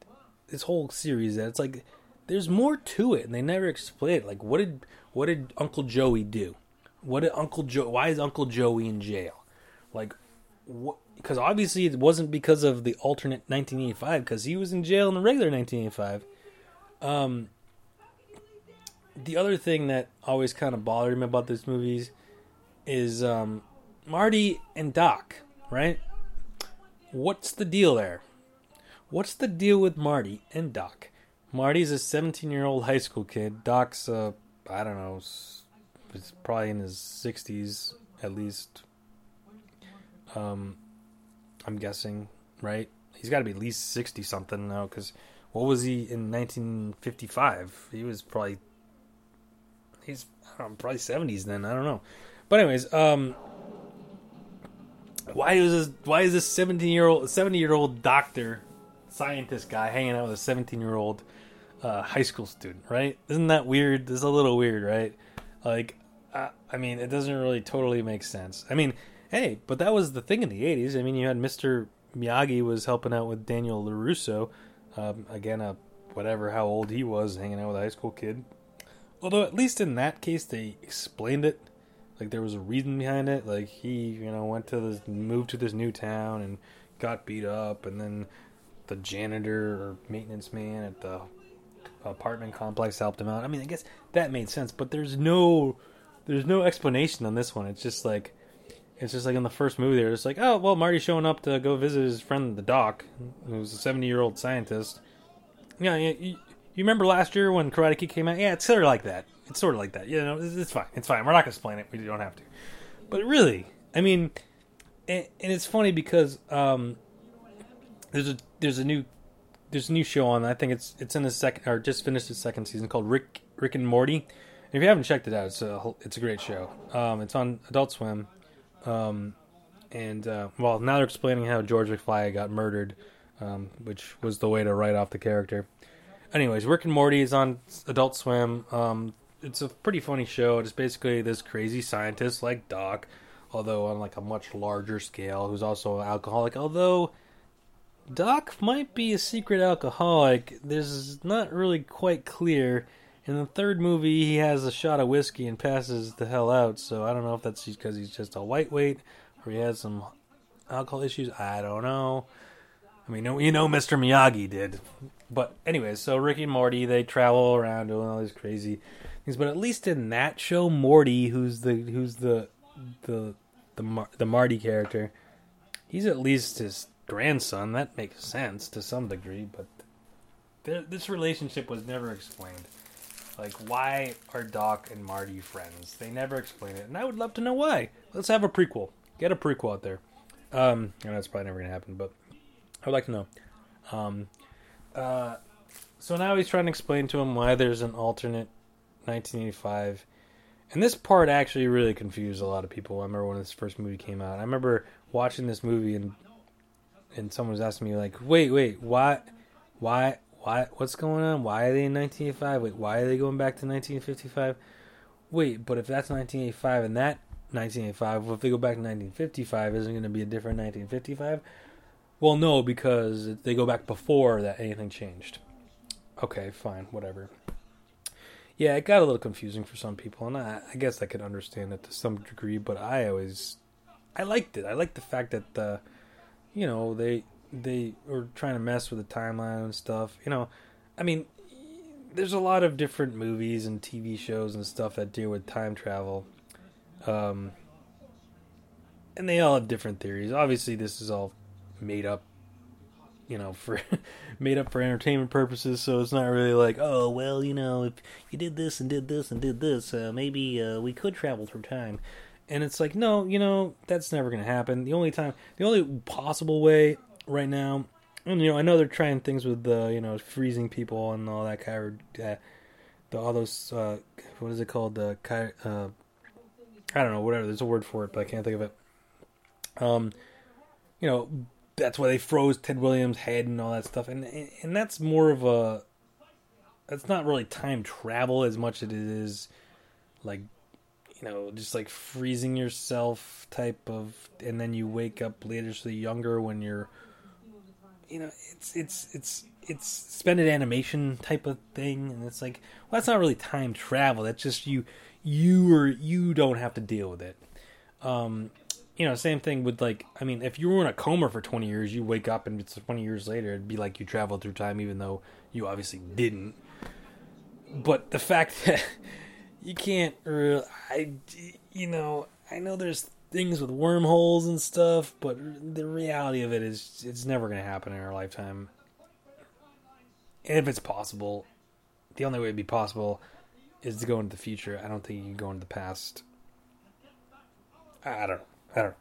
S1: this whole series, that it's like there's more to it, and they never explain it. Like what did what did Uncle Joey do? What did Uncle Joe? Why is Uncle Joey in jail? Like because obviously it wasn't because of the alternate 1985 because he was in jail in the regular 1985. Um, the other thing that always kind of bothered me about these movies is um, Marty and Doc, right? What's the deal there? What's the deal with Marty and Doc? Marty's a 17 year old high school kid. Doc's, uh, I don't know, it's probably in his 60s at least. Um, I'm guessing, right? He's got to be at least 60 something now because what was he in 1955? He was probably he's know, probably 70s then. I don't know. But anyways, um why is this why is this 17 year old 70 year old doctor scientist guy hanging out with a 17 year old uh, high school student, right? Isn't that weird? This is a little weird, right? Like, uh, I mean, it doesn't really totally make sense. I mean, hey, but that was the thing in the 80s. I mean, you had Mr. Miyagi was helping out with Daniel LaRusso, um, again, a whatever how old he was, hanging out with a high school kid. Although at least in that case they explained it, like there was a reason behind it. Like he, you know, went to this, moved to this new town and got beat up, and then the janitor or maintenance man at the apartment complex helped him out. I mean, I guess that made sense, but there's no, there's no explanation on this one. It's just like, it's just like in the first movie, they're just like, oh well, Marty's showing up to go visit his friend the doc, who's a 70 year old scientist. Yeah, you, you remember last year when Karate Kid came out? Yeah, it's sort of like that. It's sort of like that. You know, it's, it's fine. It's fine. We're not gonna explain it. We don't have to. But really, I mean, and, and it's funny because um, there's a there's a new there's a new show on. I think it's it's in the second or just finished its second season called Rick Rick and Morty. And if you haven't checked it out, it's a it's a great show. Um, it's on Adult Swim. Um, and uh, well, now they're explaining how George McFly got murdered, um, which was the way to write off the character anyways, Rick and Morty is on Adult Swim. Um, it's a pretty funny show. It's basically this crazy scientist like Doc, although on like a much larger scale, who's also an alcoholic. Although Doc might be a secret alcoholic, this is not really quite clear. In the third movie, he has a shot of whiskey and passes the hell out. So I don't know if that's because he's just a lightweight or he has some alcohol issues. I don't know. I mean, you know, Mr. Miyagi did. But anyways, so Ricky and Morty they travel around doing all these crazy things. But at least in that show, Morty, who's the who's the the the Mar- the Marty character, he's at least his grandson. That makes sense to some degree. But th- this relationship was never explained. Like, why are Doc and Marty friends? They never explain it, and I would love to know why. Let's have a prequel. Get a prequel out there. Um, and that's probably never gonna happen, but I would like to know. Um, uh, so now he's trying to explain to him why there's an alternate 1985. And this part actually really confused a lot of people. I remember when this first movie came out. I remember watching this movie and and someone was asking me like, "Wait, wait, why why why what's going on? Why are they in 1985? Wait, why are they going back to 1955? Wait, but if that's 1985 and that 1985, well, if they go back to 1955, isn't going to be a different 1955? Well, no, because they go back before that anything changed. Okay, fine, whatever. Yeah, it got a little confusing for some people, and I, I guess I could understand it to some degree. But I always, I liked it. I liked the fact that, uh, you know, they they were trying to mess with the timeline and stuff. You know, I mean, there's a lot of different movies and TV shows and stuff that deal with time travel. Um, and they all have different theories. Obviously, this is all made up you know for [laughs] made up for entertainment purposes. So it's not really like oh well you know if you did this and did this and did this uh, maybe uh, we could travel through time. And it's like no you know that's never going to happen. The only time the only possible way right now and you know i know they're trying things with the you know freezing people and all that kind of uh, the, all those uh, what is it called? The uh, i don't know whatever there's a word for it but i can't think of it. Um you know that's why they froze Ted Williams' head and all that stuff, and and that's more of a that's not really time travel as much as it is like you know just like freezing yourself type of, and then you wake up later so younger when you're you know it's it's it's it's suspended animation type of thing, and it's like well that's not really time travel. That's just you you or you don't have to deal with it. Um, you know, same thing with like, I mean, if you were in a coma for 20 years, you wake up and it's 20 years later, it'd be like you traveled through time, even though you obviously didn't. But the fact [laughs] that you can't, I, you know, I know there's things with wormholes and stuff, but the reality of it is it's never going to happen in our lifetime. And if it's possible, the only way it'd be possible is to go into the future. I don't think you can go into the past. I don't know. I don't.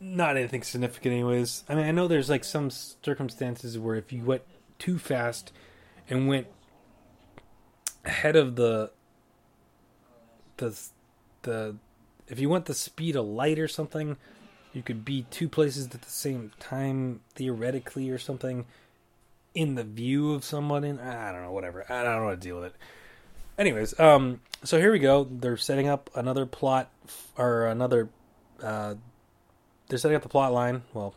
S1: Not anything significant, anyways. I mean, I know there's like some circumstances where if you went too fast and went ahead of the the the if you went the speed of light or something, you could be two places at the same time theoretically or something in the view of someone in I don't know whatever I don't how to deal with it. Anyways, um, so here we go. They're setting up another plot or another. Uh, they're setting up the plot line. Well,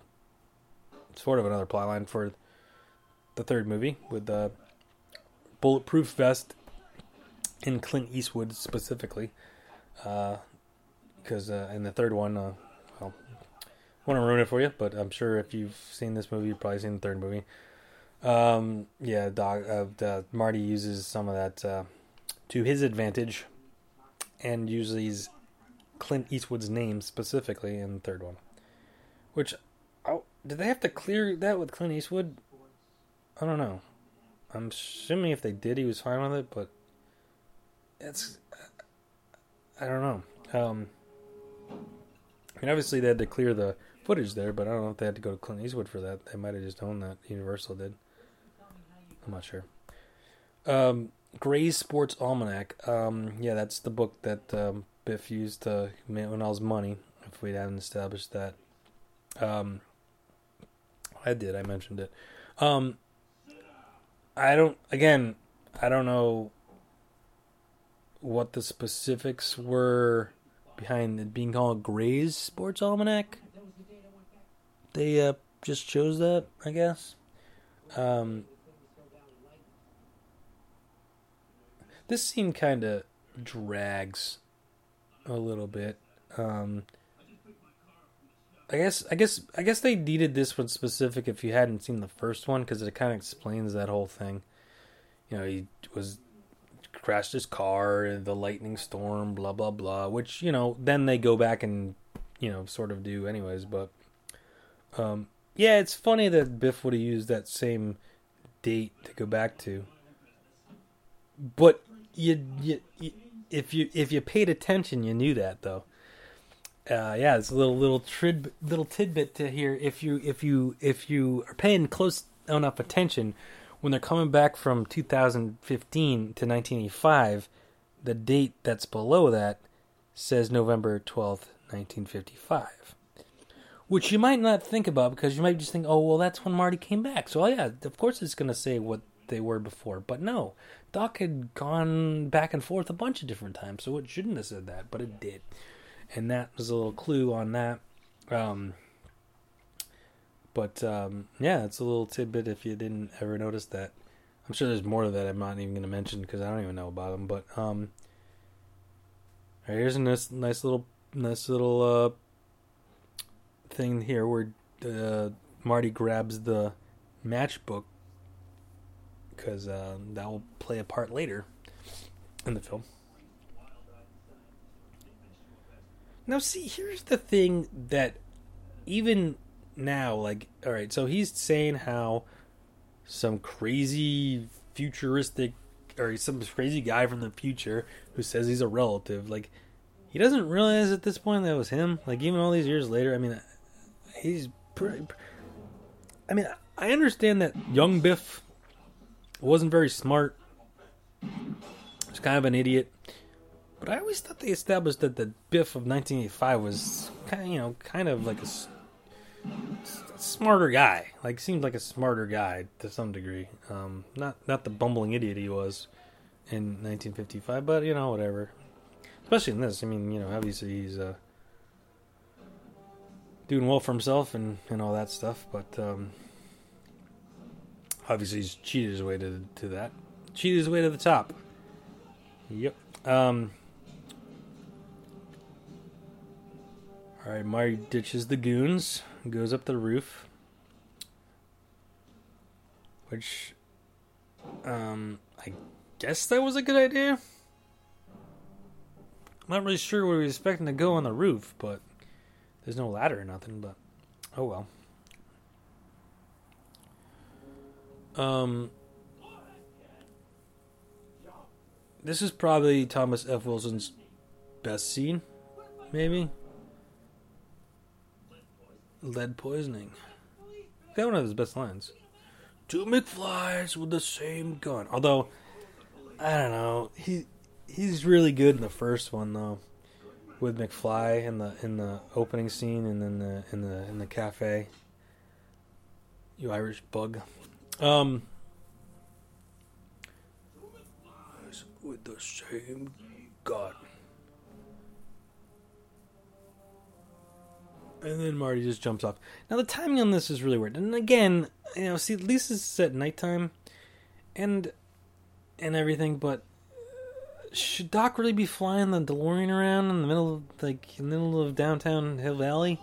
S1: sort of another plot line for the third movie with the bulletproof vest in Clint Eastwood specifically. Because uh, uh, in the third one, uh, well, I want to ruin it for you, but I'm sure if you've seen this movie, you've probably seen the third movie. Um, yeah, Doc, uh, Marty uses some of that uh, to his advantage, and uses Clint Eastwood's name specifically in the third one. Which, oh, did they have to clear that with Clint Eastwood? I don't know. I'm assuming if they did, he was fine with it, but it's I don't know. Um, I mean, obviously they had to clear the footage there, but I don't know if they had to go to Clint Eastwood for that. They might have just owned that. Universal did. I'm not sure. Um, Gray's Sports Almanac. Um, yeah, that's the book that um, Biff used to when I was money. If we hadn't established that, um, I did. I mentioned it. Um, I don't. Again, I don't know what the specifics were behind it being called Gray's Sports Almanac. They uh, just chose that, I guess. Um, this scene kind of drags a little bit. Um, I guess I guess I guess they needed this one specific if you hadn't seen the first one because it kind of explains that whole thing. You know, he was crashed his car the lightning storm, blah blah blah. Which you know, then they go back and you know sort of do anyways. But um, yeah, it's funny that Biff would have used that same date to go back to. But you, you, if you if you paid attention, you knew that though. Uh, yeah, it's a little little trid, little tidbit to hear. If you if you if you are paying close enough attention, when they're coming back from 2015 to 1985, the date that's below that says November 12th, 1955. Which you might not think about because you might just think, oh, well, that's when Marty came back. So, yeah, of course it's going to say what they were before. But no, Doc had gone back and forth a bunch of different times, so it shouldn't have said that, but it did and that was a little clue on that. Um, but um, yeah, it's a little tidbit if you didn't ever notice that. I'm sure there's more to that I'm not even going to mention because I don't even know about them. But um, here's a nice, nice little, nice little uh, thing here where uh, Marty grabs the matchbook because uh, that will play a part later in the film. Now, see, here's the thing that even now, like, all right, so he's saying how some crazy futuristic or some crazy guy from the future who says he's a relative, like, he doesn't realize at this point that it was him. Like, even all these years later, I mean, he's pretty. I mean, I understand that young Biff wasn't very smart. He's kind of an idiot. But I always thought they established that the Biff of 1985 was kind of, you know, kind of like a, a smarter guy. Like seemed like a smarter guy to some degree. Um, not not the bumbling idiot he was in 1955, but you know, whatever. Especially in this, I mean, you know, obviously he's uh, doing well for himself and and all that stuff, but um, obviously he's cheated his way to to that. Cheated his way to the top. Yep. Um, All right, Marty ditches the goons, goes up the roof, which, um, I guess that was a good idea. I'm not really sure we were expecting to go on the roof, but there's no ladder or nothing. But oh well. Um, this is probably Thomas F. Wilson's best scene, maybe. Lead poisoning. That one of his best lines. Two McFlys with the same gun. Although, I don't know, he he's really good in the first one though, with McFly in the in the opening scene and then the in the in the cafe. You Irish bug. Um. With the same gun. And then Marty just jumps off. Now the timing on this is really weird. And again, you know, see, Lisa's least this is at nighttime, and and everything. But should Doc really be flying the DeLorean around in the middle, of, like in the middle of downtown Hill Valley?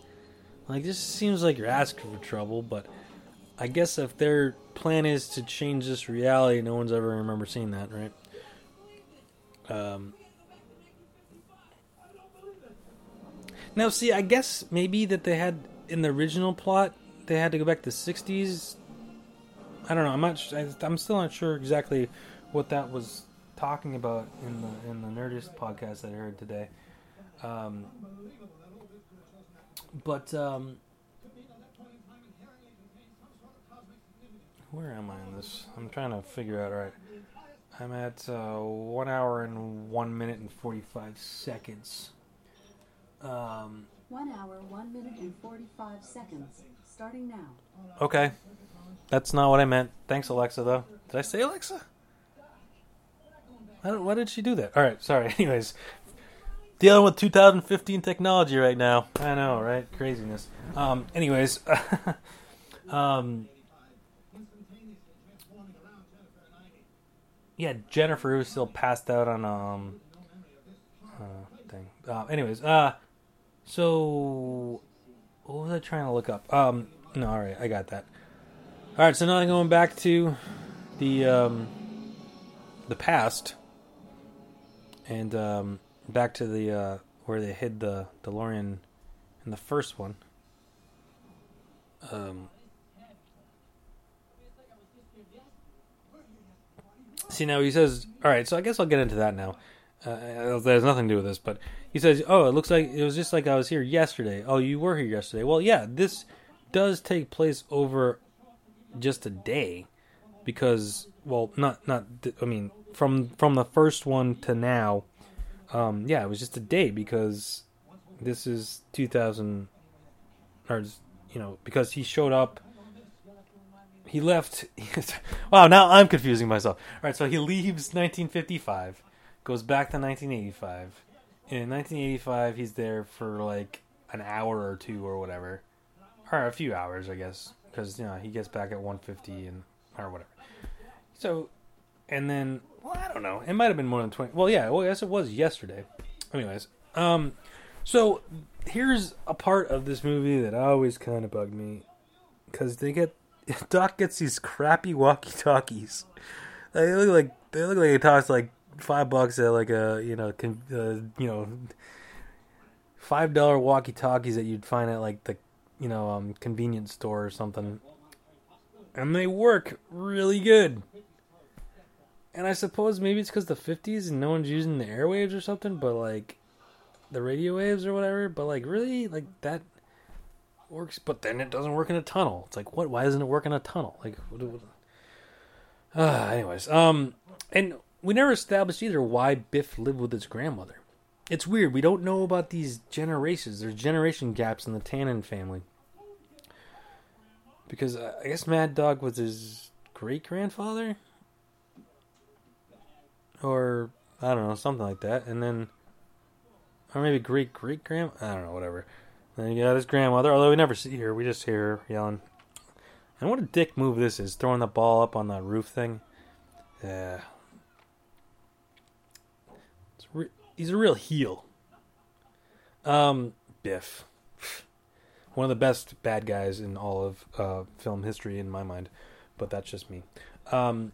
S1: Like this seems like you're asking for trouble. But I guess if their plan is to change this reality, no one's ever remember seeing that, right? Um, Now, see, I guess maybe that they had in the original plot they had to go back to '60s. I don't know. I'm not. I'm still not sure exactly what that was talking about in the in the Nerdist podcast that I heard today. Um, but um, where am I in this? I'm trying to figure out. All right, I'm at uh, one hour and one minute and forty five seconds. Um,
S2: One hour, one minute, and 45 seconds. Starting now.
S1: okay. That's not what I meant. Thanks, Alexa, though. Did I say Alexa? Why did she do that? All right, sorry. [laughs] Anyways, dealing with 2015 technology right now. I know, right? Craziness. Um, anyways, [laughs] um, yeah, Jennifer was still passed out on um, uh, thing. Uh, anyways, uh, so what was I trying to look up? Um, no, all right, I got that. All right, so now I'm going back to the um, the past, and um, back to the uh, where they hid the DeLorean in the first one. Um, see now he says, all right, so I guess I'll get into that now. Uh, there's nothing to do with this, but he says, "Oh, it looks like it was just like I was here yesterday." Oh, you were here yesterday. Well, yeah, this does take place over just a day, because well, not not. I mean, from from the first one to now, um, yeah, it was just a day because this is 2000, or you know, because he showed up. He left. [laughs] wow, now I'm confusing myself. All right, so he leaves 1955 goes back to 1985. In 1985, he's there for like an hour or two or whatever, or a few hours, I guess, because you know he gets back at 1:50 and or whatever. So, and then well, I don't know. It might have been more than 20. Well, yeah. Well, yes, it was yesterday. Anyways, um, so here's a part of this movie that always kind of bugged me because they get [laughs] Doc gets these crappy walkie talkies. They look like they look like he talks like five bucks at like a you know con, uh, you know five dollar walkie talkies that you'd find at like the you know um, convenience store or something, and they work really good. And I suppose maybe it's because the fifties and no one's using the airwaves or something, but like the radio waves or whatever. But like really, like that works, but then it doesn't work in a tunnel. It's like what? Why doesn't it work in a tunnel? Like, what, what, uh, anyways, um, and we never established either why Biff lived with his grandmother. It's weird. We don't know about these generations. There's generation gaps in the Tannen family. Because uh, I guess Mad Dog was his great grandfather? Or, I don't know, something like that. And then, or maybe great great grand. I don't know, whatever. Then you got his grandmother, although we never see her. We just hear her yelling. And what a dick move this is, throwing the ball up on the roof thing. Yeah, re- he's a real heel. Um, Biff. [laughs] one of the best bad guys in all of uh, film history in my mind, but that's just me. Um,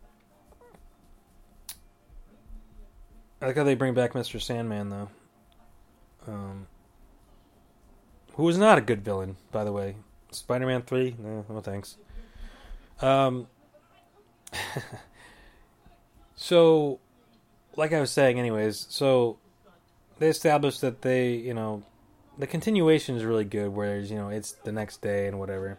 S1: I like how they bring back Mr. Sandman though. Um, who was not a good villain, by the way. Spider-Man Three, no, no thanks. Um, [laughs] so, like I was saying, anyways, so they established that they, you know, the continuation is really good. Whereas, you know, it's the next day and whatever.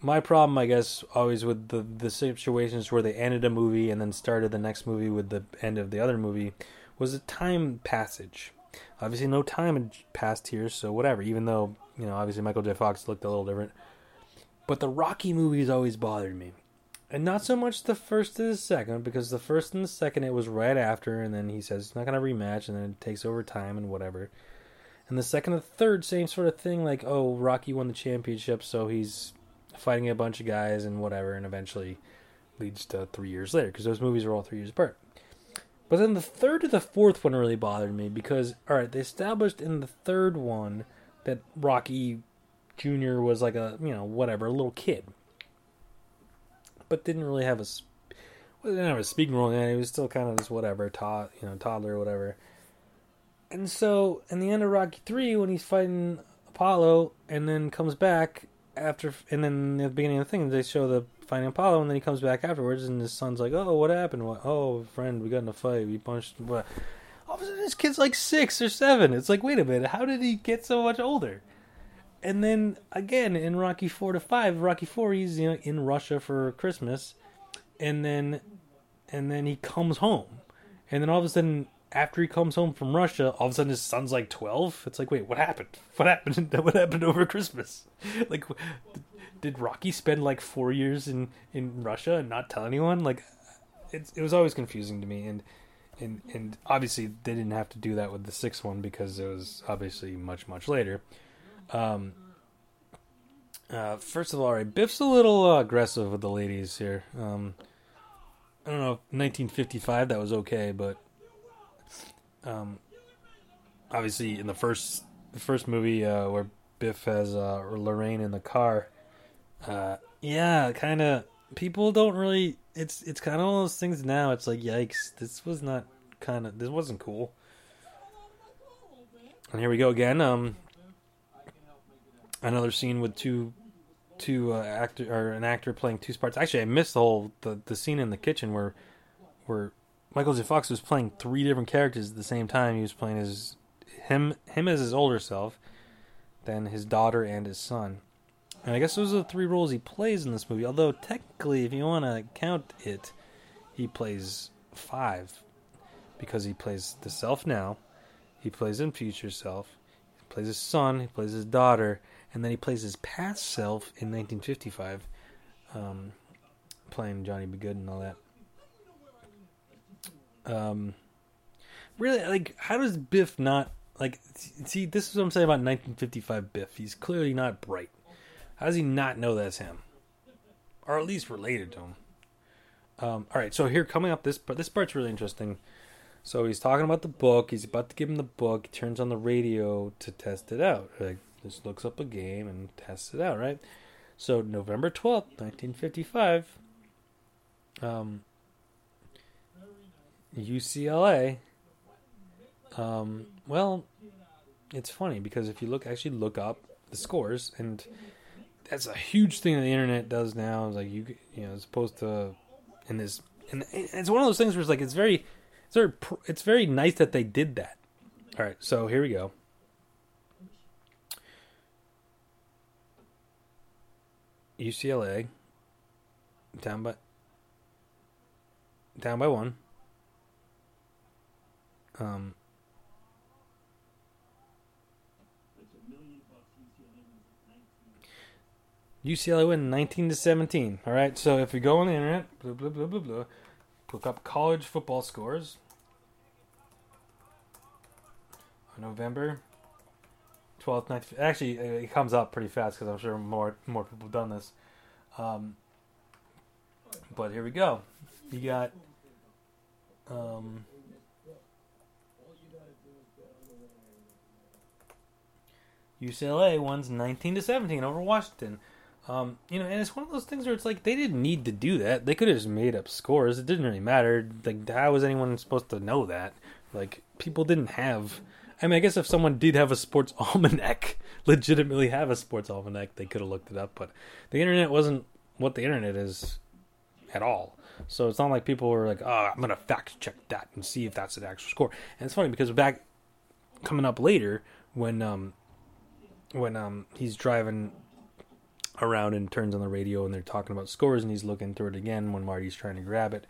S1: My problem, I guess, always with the the situations where they ended a movie and then started the next movie with the end of the other movie was the time passage. Obviously, no time had passed here, so whatever. Even though you know, obviously Michael J. Fox looked a little different, but the Rocky movies always bothered me, and not so much the first to the second because the first and the second it was right after, and then he says it's not gonna rematch, and then it takes over time and whatever. And the second and the third, same sort of thing, like oh, Rocky won the championship, so he's fighting a bunch of guys and whatever, and eventually leads to three years later because those movies are all three years apart. But then the third to the fourth one really bothered me because all right, they established in the third one that Rocky Jr. was like a you know whatever a little kid, but didn't really have a well, didn't have a speaking role. Yeah, he was still kind of this whatever, taught you know toddler or whatever. And so, in the end of Rocky Three, when he's fighting Apollo and then comes back after, and then at the beginning of the thing, they show the fighting Apollo, and then he comes back afterwards, and his son's like, "Oh, what happened? What? Oh, friend, we got in a fight. We punched." What? All of a sudden, this kid's like six or seven. It's like, wait a minute, how did he get so much older? And then again in Rocky four to five, Rocky four, he's you know in Russia for Christmas, and then, and then he comes home, and then all of a sudden after he comes home from Russia, all of a sudden his son's like twelve. It's like, wait, what happened? What happened? [laughs] What happened over Christmas? Like, did Rocky spend like four years in in Russia and not tell anyone? Like, it it was always confusing to me, and and and obviously they didn't have to do that with the sixth one because it was obviously much much later. Um. Uh, first of all, right, Biff's a little uh, aggressive with the ladies here. Um, I don't know, 1955 that was okay, but um, obviously in the first the first movie uh, where Biff has uh, Lorraine in the car, uh, yeah, kind of people don't really. It's it's kind of one of those things now. It's like yikes, this was not kind of this wasn't cool. And here we go again. Um, another scene with two two uh, actor or an actor playing two parts. Actually, I missed the whole the, the scene in the kitchen where where Michael J. Fox was playing three different characters at the same time. He was playing his him him as his older self, then his daughter and his son. And I guess those are the three roles he plays in this movie. Although technically, if you want to count it, he plays five because he plays the self now, he plays in future self, he plays his son, he plays his daughter, and then he plays his past self in 1955, um, playing Johnny B. Goode and all that. Um, really, like, how does Biff not like? See, this is what I'm saying about 1955 Biff. He's clearly not bright. How does he not know that's him, or at least related to him? Um, all right, so here coming up, this but this part's really interesting. So he's talking about the book. He's about to give him the book. He turns on the radio to test it out. Like just looks up a game and tests it out, right? So November twelfth, nineteen fifty-five. Um, UCLA. Um, well, it's funny because if you look, actually look up the scores, and that's a huge thing that the internet does now. Is like you, you know, as opposed to in this, and it's one of those things where it's like it's very, it's very, it's very nice that they did that. All right, so here we go. UCLA down by down by one. Um, UCLA win 19 to 17. All right, so if we go on the internet, blah blah blah blah blah, look up college football scores. November 12th, 19th. Actually, it comes up pretty fast because I'm sure more more people have done this. Um, but here we go. You got um, UCLA wins 19 to 17 over Washington. Um, you know, and it's one of those things where it's like they didn't need to do that. They could have just made up scores. It didn't really matter. Like, how was anyone supposed to know that? Like, people didn't have. I mean, I guess if someone did have a sports [laughs] almanac, legitimately have a sports almanac, they could have looked it up. But the internet wasn't what the internet is at all. So it's not like people were like, "Oh, I'm gonna fact check that and see if that's an actual score." And it's funny because back coming up later when um when um he's driving around and turns on the radio and they're talking about scores and he's looking through it again when Marty's trying to grab it.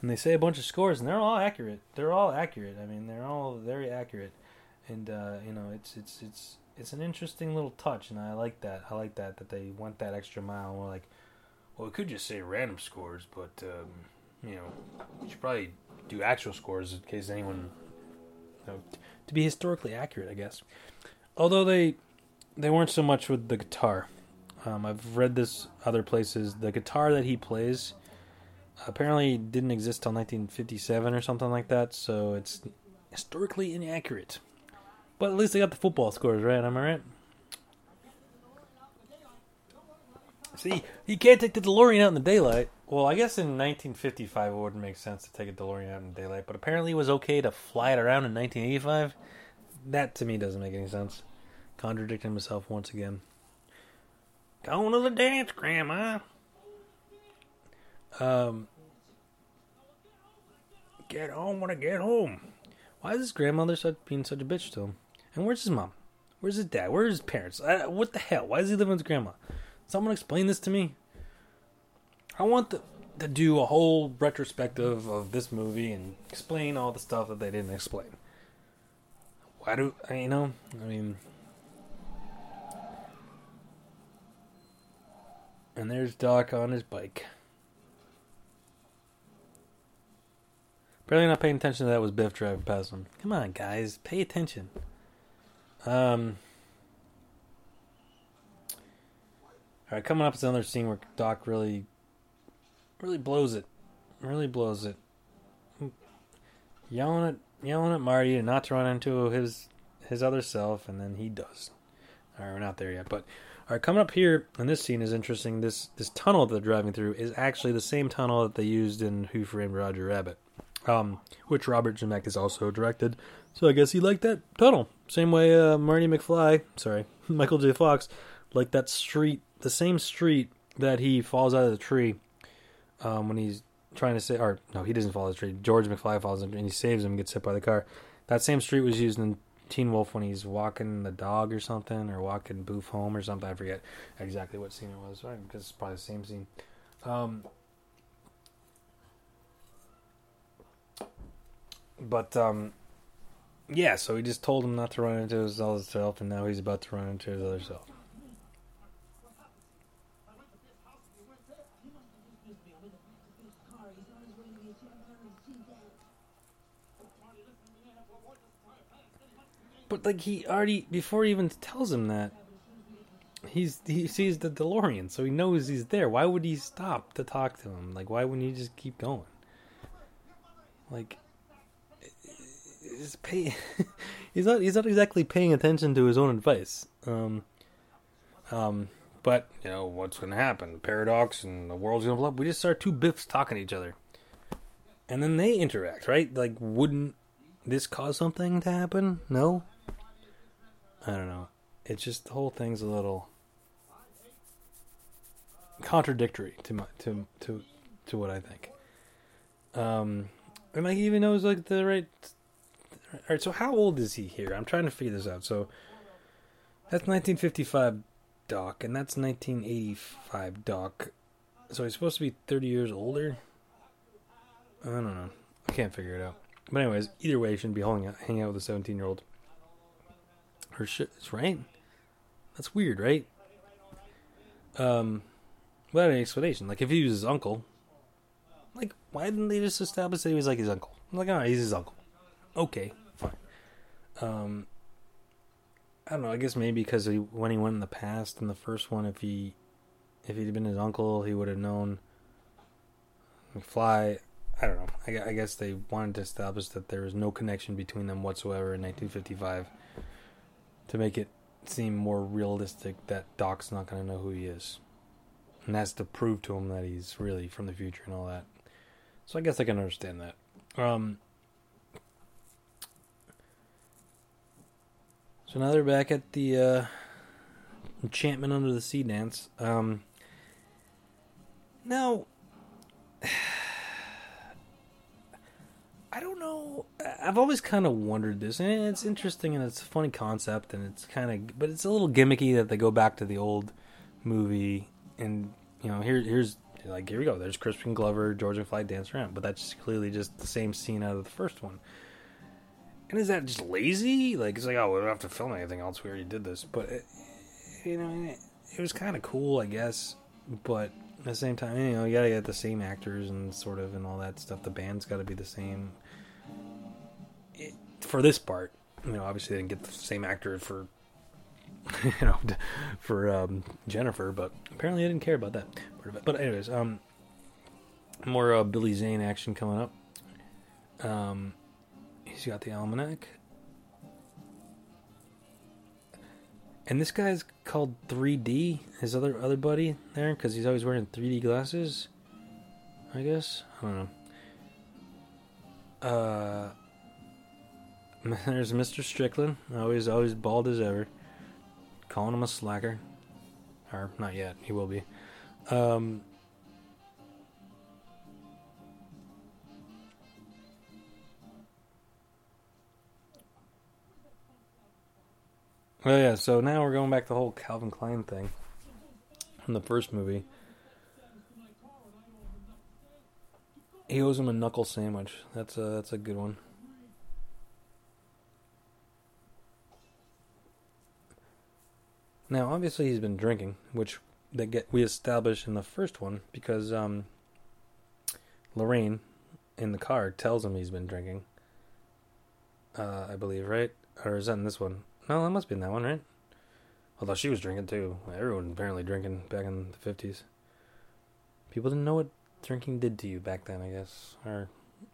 S1: And they say a bunch of scores and they're all accurate. They're all accurate. I mean, they're all very accurate. And uh, you know, it's it's it's it's an interesting little touch and I like that. I like that that they went that extra mile. We're like, well, we could just say random scores, but um, you know, we should probably do actual scores in case anyone you know, t- to be historically accurate, I guess. Although they they weren't so much with the guitar. Um, I've read this other places. The guitar that he plays apparently didn't exist till 1957 or something like that, so it's historically inaccurate. But at least they got the football scores right. Am I right? See, you can't take the DeLorean out in the daylight. Well, I guess in 1955 it wouldn't make sense to take a DeLorean out in the daylight, but apparently it was okay to fly it around in 1985. That to me doesn't make any sense. Contradicting himself once again. Going to the dance, Grandma. Um, get home when I get home. Why is his grandmother such, being such a bitch to him? And where's his mom? Where's his dad? Where's his parents? What the hell? Why is he living with his grandma? Someone explain this to me. I want the, to do a whole retrospective of this movie and explain all the stuff that they didn't explain. Why do I, you know? I mean, and there's Doc on his bike. Barely not paying attention to that was Biff driving past him. Come on, guys, pay attention. Um. All right, coming up is another scene where Doc really, really blows it, really blows it, yelling at yelling at Marty and not to run into his his other self, and then he does. All right, we're not there yet, but all right, coming up here, and this scene is interesting. This this tunnel that they're driving through is actually the same tunnel that they used in Who Framed Roger Rabbit, um, which Robert Zemeckis also directed. So I guess he liked that tunnel. Same way uh, Marty McFly, sorry, [laughs] Michael J. Fox, liked that street, the same street that he falls out of the tree um, when he's trying to say, or no, he doesn't fall out of the tree. George McFly falls and he saves him, and gets hit by the car. That same street was used in Teen Wolf when he's walking the dog or something, or walking Boof home or something. I forget exactly what scene it was, right? Because it's probably the same scene. Um, but um, yeah, so he just told him not to run into his other self, and now he's about to run into his other self. But like he already before he even tells him that he's he sees the DeLorean, so he knows he's there. Why would he stop to talk to him? Like why wouldn't he just keep going? Like he's pay [laughs] he's not he's not exactly paying attention to his own advice. Um um but you know what's going to happen? Paradox and the world's going to blow up. We just start two biffs talking to each other, and then they interact, right? Like, wouldn't this cause something to happen? No, I don't know. It's just the whole thing's a little contradictory to my to to to what I think. Um, and like he even knows like the right. All right, so how old is he here? I'm trying to figure this out. So that's 1955 Doc, and that's 1985 Doc. So he's supposed to be 30 years older. I don't know. I can't figure it out. But anyways, either way, he shouldn't be hanging out, hanging out with a 17 year old. Or shit, it's right. That's weird, right? Um, without any explanation. Like if he was his uncle, like why didn't they just establish that he was like his uncle? I'm like, alright, he's his uncle. Okay, fine. Um, I don't know. I guess maybe because he, when he went in the past in the first one, if he if he'd been his uncle, he would have known McFly. I don't know. I, I guess they wanted to establish that there was no connection between them whatsoever in 1955 to make it seem more realistic that Doc's not going to know who he is. And that's to prove to him that he's really from the future and all that. So I guess I can understand that. Um, so now they're back at the uh, Enchantment Under the Sea dance. Um, now, I don't know. I've always kind of wondered this, and it's interesting and it's a funny concept, and it's kind of, but it's a little gimmicky that they go back to the old movie, and you know, here, here's like here we go. There's Crispin Glover, George McFly dance around, but that's clearly just the same scene out of the first one. And is that just lazy? Like it's like, oh, we don't have to film anything else. We already did this, but it, you know, it, it was kind of cool, I guess. But at the same time, you know, you gotta get the same actors and sort of and all that stuff. The band's got to be the same. For this part, you know, obviously they didn't get the same actor for, [laughs] you know, for um, Jennifer, but apparently I didn't care about that. part of it. But anyways, um, more uh, Billy Zane action coming up. Um, he's got the almanac. And this guy's called 3D. His other other buddy there, because he's always wearing 3D glasses. I guess I don't know. Uh, [laughs] there's Mr. Strickland, always always bald as ever, calling him a slacker, or not yet. He will be. Um, Well, yeah. So now we're going back to the whole Calvin Klein thing from the first movie. He owes him a knuckle sandwich. That's a that's a good one. Now, obviously, he's been drinking, which that get we established in the first one because um, Lorraine in the car tells him he's been drinking. Uh, I believe, right? Or is that in this one? No, that must be in that one, right? Although she was drinking too. Everyone apparently drinking back in the fifties. People didn't know what drinking did to you back then, I guess, or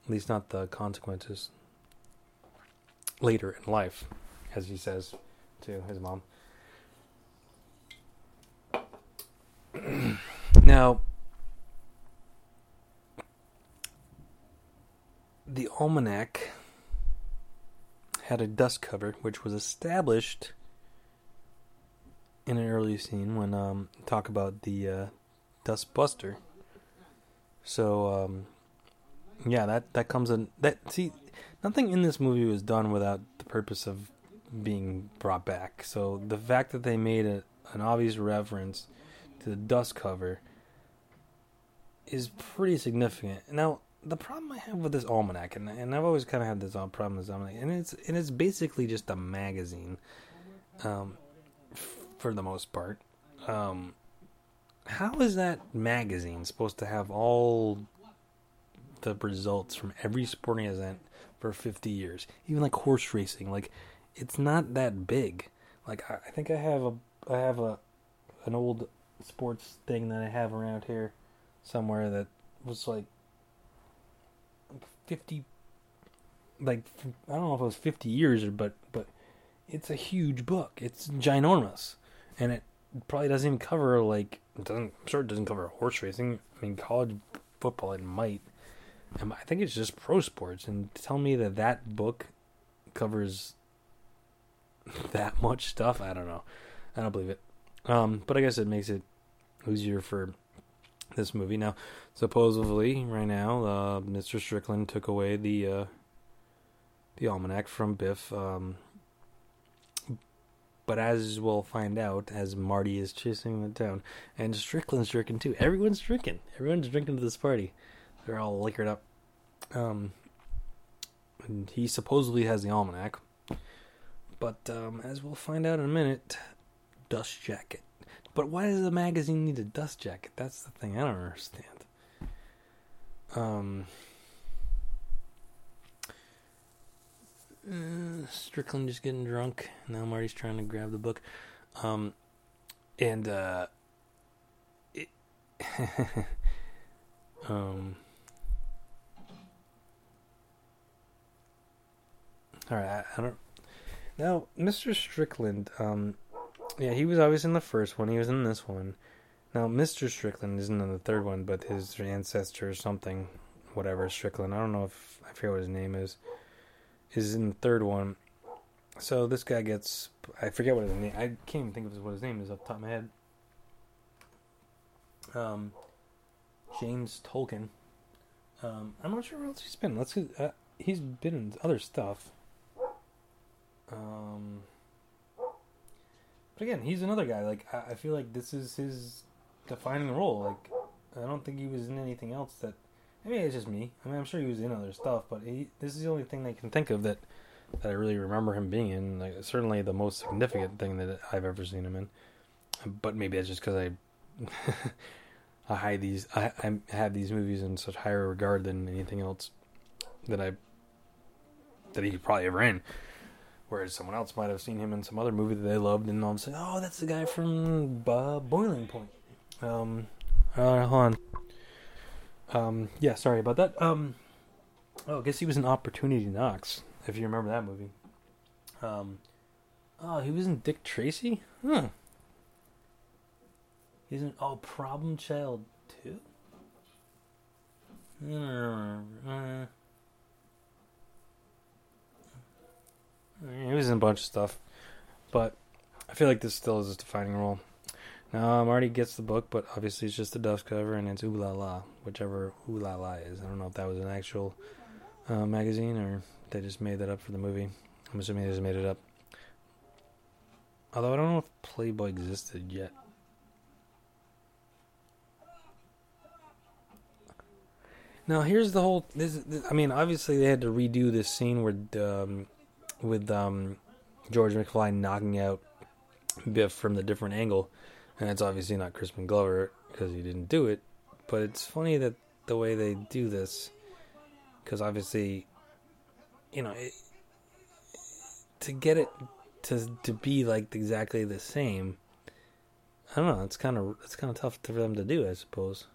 S1: at least not the consequences later in life, as he says to his mom. Now, the almanac had a dust cover, which was established in an early scene when um, talk about the uh, dust buster. So um, yeah, that that comes in that see nothing in this movie was done without the purpose of being brought back. So the fact that they made a, an obvious reference the dust cover is pretty significant. Now, the problem I have with this almanac, and, and I've always kind of had this problem with this almanac, and it's and it's basically just a magazine, um, for the most part. Um, how is that magazine supposed to have all the results from every sporting event for 50 years? Even like horse racing, like it's not that big. Like I, I think I have a I have a an old sports thing that I have around here somewhere that was like 50 like I don't know if it was 50 years or but but it's a huge book. It's ginormous. And it probably doesn't even cover like doesn't I'm sure it doesn't cover horse racing. I mean college football it might. And I think it's just pro sports and tell me that that book covers [laughs] that much stuff, I don't know. I don't believe it. Um, but I guess it makes it easier for this movie. Now, supposedly, right now, uh, Mr. Strickland took away the uh, the almanac from Biff. Um, but as we'll find out, as Marty is chasing the town, and Strickland's drinking too. Everyone's drinking. Everyone's drinking to this party. They're all liquored up. Um, and he supposedly has the almanac. But um, as we'll find out in a minute, dust jacket. But why does the magazine need a dust jacket? That's the thing I don't understand. Um, uh, Strickland just getting drunk. Now Marty's trying to grab the book. Um, and uh, it, [laughs] um. All right, I, I don't. Now, Mr. Strickland, um, Yeah, he was always in the first one. He was in this one. Now, Mr. Strickland isn't in the third one, but his ancestor or something, whatever Strickland. I don't know if I forget what his name is. Is in the third one. So this guy gets. I forget what his name. I can't even think of what his name is off the top of my head. Um, James Tolkan. Um, I'm not sure where else he's been. Let's. Uh, he's been in other stuff. Um, but again, he's another guy. Like I, I feel like this is his defining role. Like I don't think he was in anything else that. Maybe it's just me. I mean, I'm sure he was in other stuff, but he, this is the only thing I can think of that that I really remember him being in. Like certainly the most significant thing that I've ever seen him in. But maybe that's just because I [laughs] I hide these I I have these movies in such higher regard than anything else that I that he probably ever in. Whereas someone else might have seen him in some other movie that they loved, and all of a sudden, oh, that's the guy from uh, Boiling Point. Um, uh, hold on. Um, yeah, sorry about that. Um, oh, I guess he was in Opportunity Knocks, if you remember that movie. Um, oh, he was in Dick Tracy? Huh. He's in, oh, Problem Child 2? Uh, he was in a bunch of stuff, but I feel like this still is his defining role. Now Marty gets the book, but obviously it's just a dust cover and it's Ooh La La, whichever Ooh La La is. I don't know if that was an actual uh, magazine or they just made that up for the movie. I'm assuming they just made it up. Although I don't know if Playboy existed yet. Now here's the whole. This, this, I mean, obviously they had to redo this scene where um, with um, George McFly knocking out Biff from the different angle, and it's obviously not Crispin Glover because he didn't do it. But it's funny that the way they do this, because obviously, you know, it, to get it to to be like exactly the same. I don't know. It's kind of it's kind of tough for them to do, I suppose.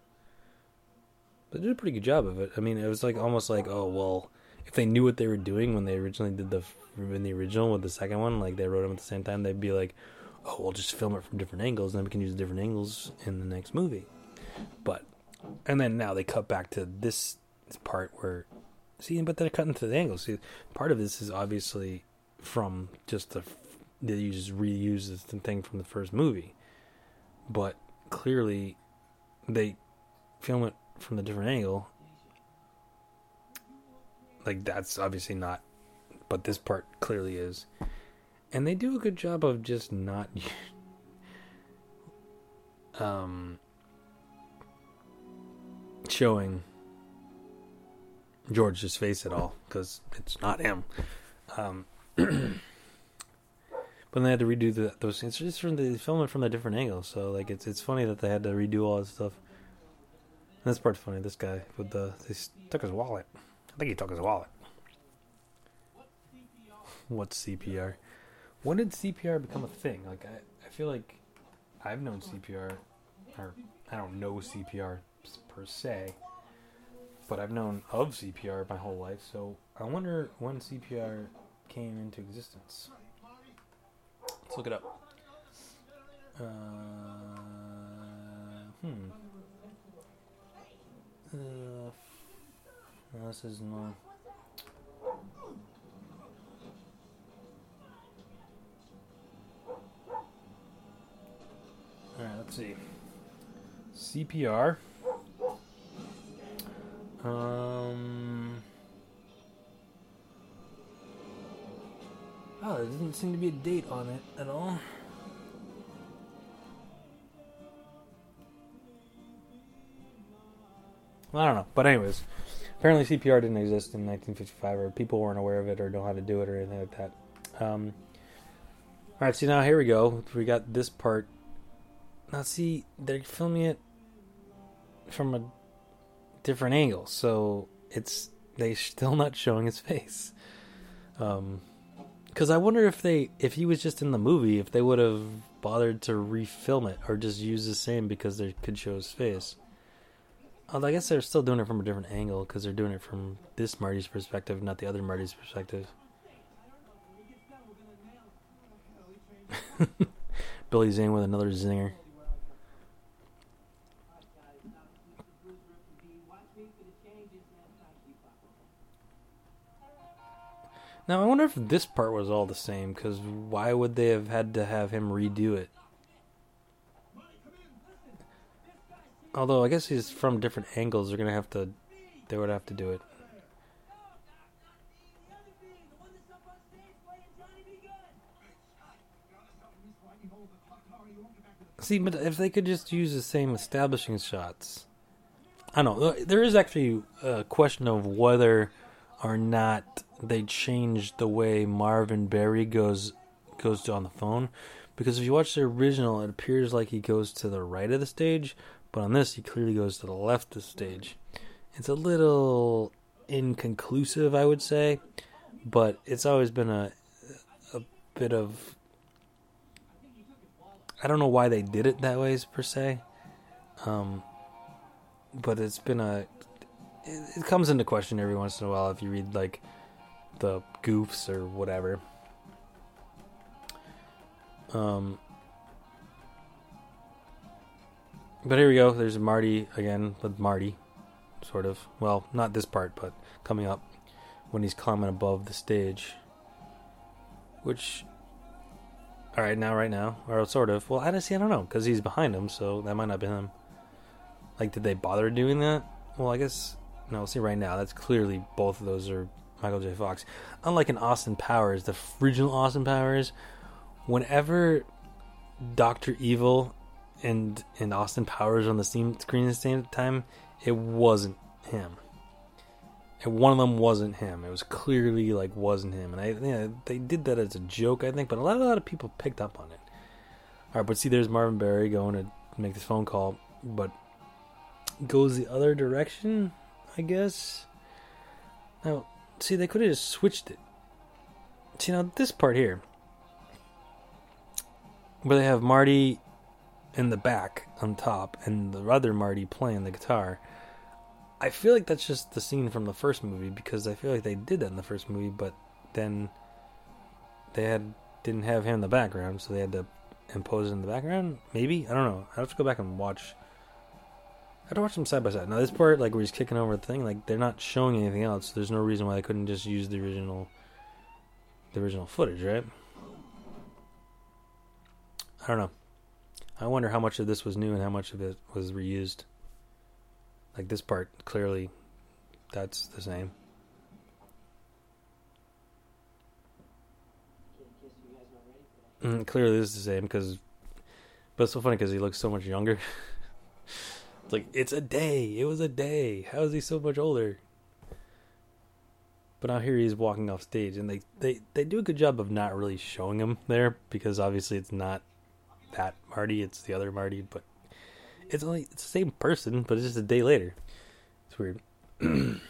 S1: But they did a pretty good job of it. I mean, it was like almost like, oh well, if they knew what they were doing when they originally did the in the original with the second one, like they wrote them at the same time, they'd be like, oh, we'll just film it from different angles, and then we can use different angles in the next movie. But and then now they cut back to this part where see, but they're cutting to the angles. See, part of this is obviously from just the they just reuse the thing from the first movie, but clearly they film it from the different angle. Like that's obviously not, but this part clearly is, and they do a good job of just not, [laughs] um, showing George's face at all because it's not him. Um, [clears throat] but they had to redo the, those scenes just from the film it from a different angle. So like it's it's funny that they had to redo all this stuff. And this part's funny. This guy with the he took his wallet. I think he took his wallet. What's CPR? When did CPR become a thing? Like I, I feel like I've known CPR, or I don't know CPR per se, but I've known of CPR my whole life. So I wonder when CPR came into existence. Let's look it up. Uh, hmm. Uh, no, this is no. Alright, let's see. CPR. Um. Oh, there doesn't seem to be a date on it at all. I don't know. But anyways, apparently CPR didn't exist in 1955, or people weren't aware of it, or know how to do it, or anything like that. Um, all right, so now here we go. We got this part. Now, see, they're filming it from a different angle, so it's they still not showing his face. Um, because I wonder if they, if he was just in the movie, if they would have bothered to refilm it or just use the same because they could show his face. Although I guess they're still doing it from a different angle because they're doing it from this Marty's perspective, not the other Marty's perspective. [laughs] Billy Zane with another zinger. Now I wonder if this part was all the same, because why would they have had to have him redo it? Although I guess he's from different angles, they're gonna have to. They would have to do it. See, but if they could just use the same establishing shots, I don't know. There is actually a question of whether or not they changed the way Marvin Berry goes goes on the phone, because if you watch the original, it appears like he goes to the right of the stage, but on this, he clearly goes to the left of the stage. It's a little inconclusive, I would say, but it's always been a a bit of I don't know why they did it that way per se, um, but it's been a it, it comes into question every once in a while if you read like the goofs or whatever. Um, but here we go. There's Marty again with Marty, sort of. Well, not this part, but coming up when he's climbing above the stage. Which, all right, now, right now, or sort of. Well, I don't see. I don't know because he's behind him, so that might not be him. Like, did they bother doing that? Well, I guess no. See, right now, that's clearly both of those are Michael J. Fox. Unlike in Austin Powers, the original Austin Powers, whenever Doctor Evil and and Austin Powers on the screen at the same time, it wasn't him. And one of them wasn't him. It was clearly like wasn't him, and I they did that as a joke, I think, but a lot a lot of people picked up on it. All right, but see, there's Marvin Berry going to make this phone call, but goes the other direction, I guess. Now, see, they could have just switched it. See, now this part here, where they have Marty in the back on top and the other Marty playing the guitar. I feel like that's just the scene from the first movie because I feel like they did that in the first movie, but then they had didn't have him in the background, so they had to impose it in the background. Maybe I don't know. I have to go back and watch. I have to watch them side by side. Now this part, like where he's kicking over the thing, like they're not showing anything else. There's no reason why they couldn't just use the original, the original footage, right? I don't know. I wonder how much of this was new and how much of it was reused. Like this part, clearly, that's the same. Mm, clearly, this is the same because, but it's so funny because he looks so much younger. [laughs] it's like it's a day. It was a day. How is he so much older? But now here he's walking off stage, and they they they do a good job of not really showing him there because obviously it's not that Marty, it's the other Marty, but it's only it's the same person, but it's just a day later. It's weird. [clears throat]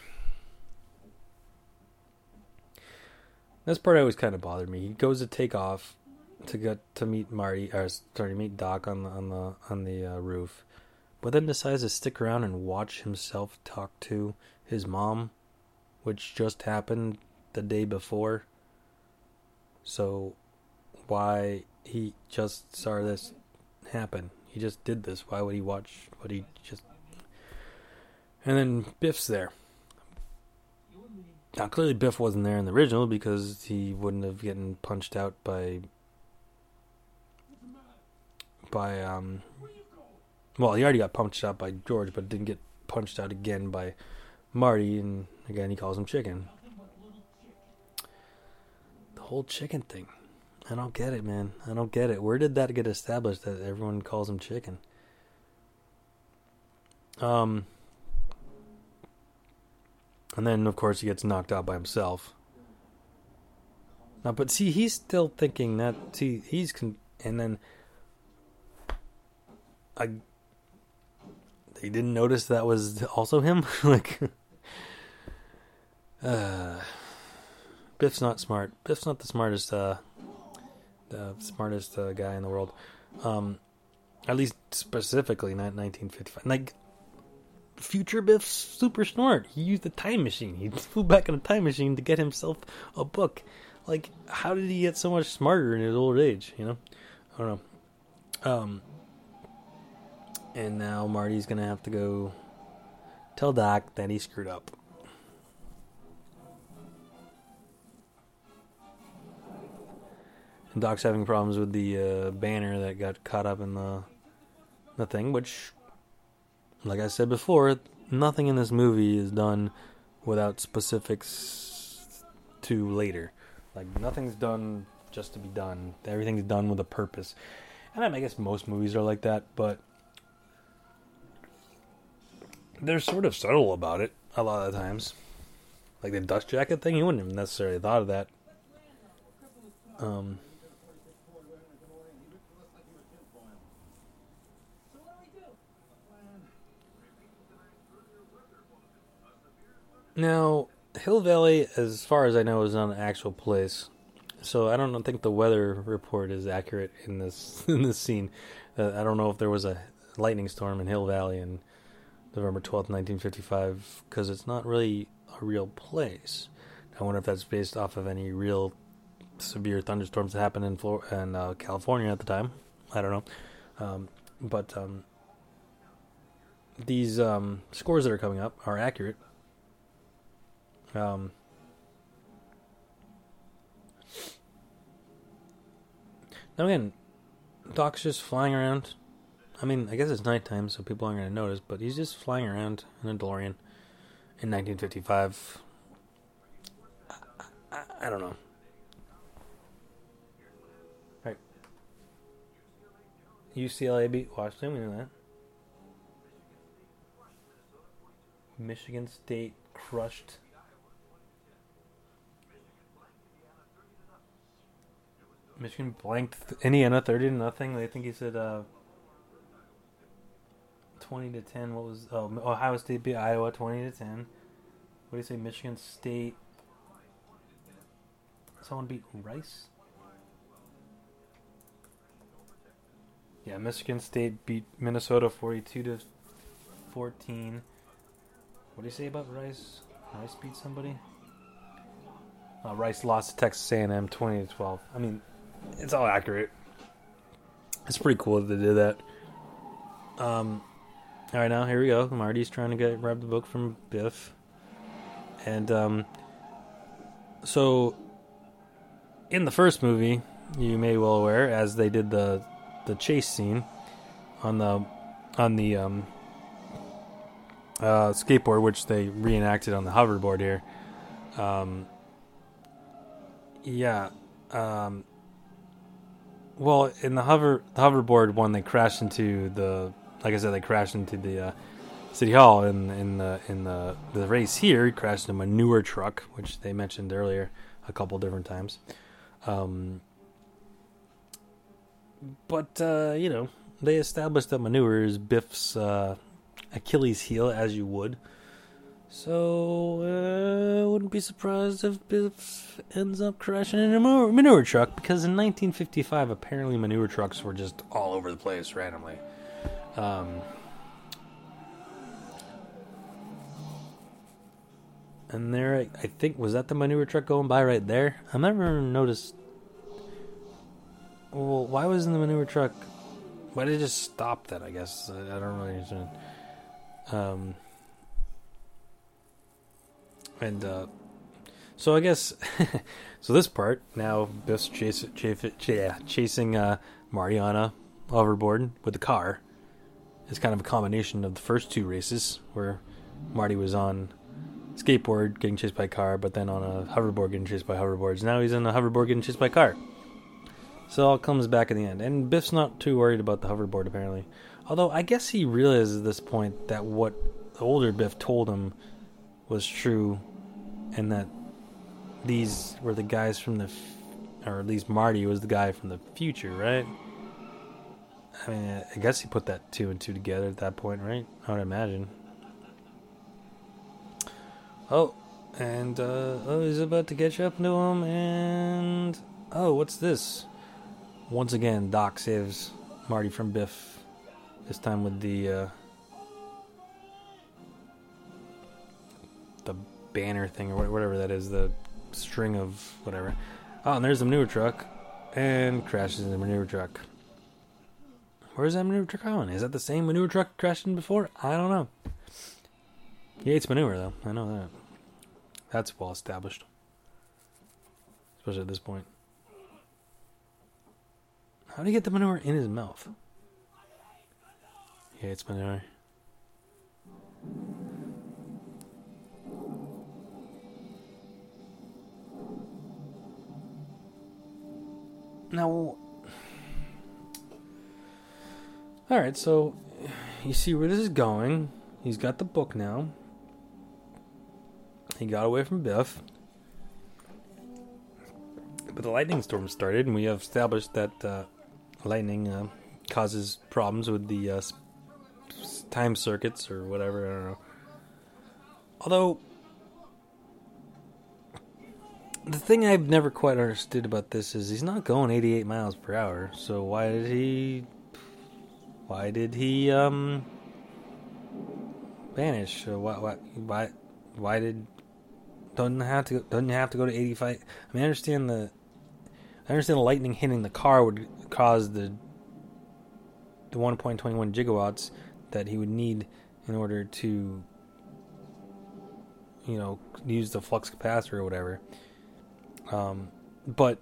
S1: this part always kind of bothered me. He goes to take off to get to meet Marty, or sorry, meet Doc on the on the on the uh, roof, but then decides to stick around and watch himself talk to his mom, which just happened the day before. So, why he just saw this happen. He just did this. Why would he watch what he just. And then Biff's there. Now, clearly, Biff wasn't there in the original because he wouldn't have gotten punched out by. By, um. Well, he already got punched out by George, but didn't get punched out again by Marty, and again, he calls him chicken. The whole chicken thing. I don't get it, man. I don't get it. Where did that get established that everyone calls him chicken? Um, and then of course he gets knocked out by himself. Now, but see, he's still thinking that. See, he's con- and then I. They didn't notice that was also him. [laughs] like, uh, Biff's not smart. Biff's not the smartest uh, the smartest uh, guy in the world. Um, at least specifically, not 1955. Like, future Biff's super smart. He used a time machine. He [laughs] flew back in a time machine to get himself a book. Like, how did he get so much smarter in his old age? You know, I don't know. Um, and now Marty's gonna have to go tell Doc that he screwed up. Doc's having problems with the uh, banner that got caught up in the the thing, which, like I said before, nothing in this movie is done without specifics to later. Like nothing's done just to be done. Everything's done with a purpose. And I guess most movies are like that, but they're sort of subtle about it a lot of the times. Like the dust jacket thing, you wouldn't have necessarily thought of that. Um, now, Hill Valley, as far as I know, is not an actual place, so I don't think the weather report is accurate in this [laughs] in this scene. Uh, I don't know if there was a lightning storm in Hill Valley in November twelfth, nineteen fifty-five, because it's not really a real place. I wonder if that's based off of any real severe thunderstorms that happened in Flor- in uh, California at the time. I don't know, um, but um, these um, scores that are coming up are accurate. Um, now again, Doc's just flying around. I mean, I guess it's nighttime, so people aren't going to notice, but he's just flying around in a DeLorean in 1955. I, I, I don't know. Right. UCLA beat Washington, we know that. Michigan State crushed Michigan blanked Indiana thirty to nothing. I think he said uh, twenty to ten. What was oh Ohio State beat Iowa twenty to ten. What do you say? Michigan State. Someone beat Rice. Yeah, Michigan State beat Minnesota forty-two to fourteen. What do you say about Rice? Rice beat somebody. Uh, Rice lost to Texas A&M twenty to twelve. I mean, it's all accurate. It's pretty cool that they did that. Um, all right, now here we go. Marty's trying to get grab the book from Biff, and um, so in the first movie, you may well aware, as they did the the chase scene on the on the um, uh, skateboard, which they reenacted on the hoverboard here. Um, yeah. Um, well, in the hover the hoverboard one, they crashed into the like I said, they crashed into the uh, city hall. In in the in the the race here, he crashed into a manure truck, which they mentioned earlier a couple different times. Um, but uh, you know, they established that manure is Biff's uh, Achilles heel, as you would. So, uh, I wouldn't be surprised if Biff ends up crashing in a manure truck because in 1955, apparently manure trucks were just all over the place randomly. Um, and there, I, I think, was that the manure truck going by right there? I never noticed. Well, why was in the manure truck? Why did it just stop then? I guess I, I don't really understand. Um, and uh, so I guess [laughs] so. This part now, Biff's chase, chase, yeah, chasing uh, Mariana hoverboard with the car is kind of a combination of the first two races where Marty was on skateboard getting chased by a car, but then on a hoverboard getting chased by hoverboards. Now he's on a hoverboard getting chased by a car. So it all comes back in the end. And Biff's not too worried about the hoverboard apparently. Although I guess he realizes at this point that what the older Biff told him was true and that these were the guys from the f- or at least Marty was the guy from the future, right? I mean, I guess he put that two and two together at that point, right? I would imagine. Oh, and uh, oh, he's about to catch up to him, and oh, what's this? Once again, Doc saves Marty from Biff. This time with the uh, banner thing or whatever that is, the string of whatever. Oh, and there's the manure truck, and crashes in the manure truck. Where's that manure truck going? Is that the same manure truck crashing before? I don't know. He hates manure, though. I know that. That's well established. Especially at this point. How do you get the manure in his mouth? He hates manure. Now, all right, so you see where this is going. He's got the book now. He got away from Biff. But the lightning storm started, and we have established that uh, lightning uh, causes problems with the uh, time circuits or whatever. I don't know. Although, the thing I've never quite understood about this is he's not going 88 miles per hour. So why did he why did he um vanish? Why why why why did doesn't have to doesn't have to go to 85? I mean, I understand the I understand the lightning hitting the car would cause the the 1.21 gigawatts that he would need in order to you know use the flux capacitor or whatever. Um, but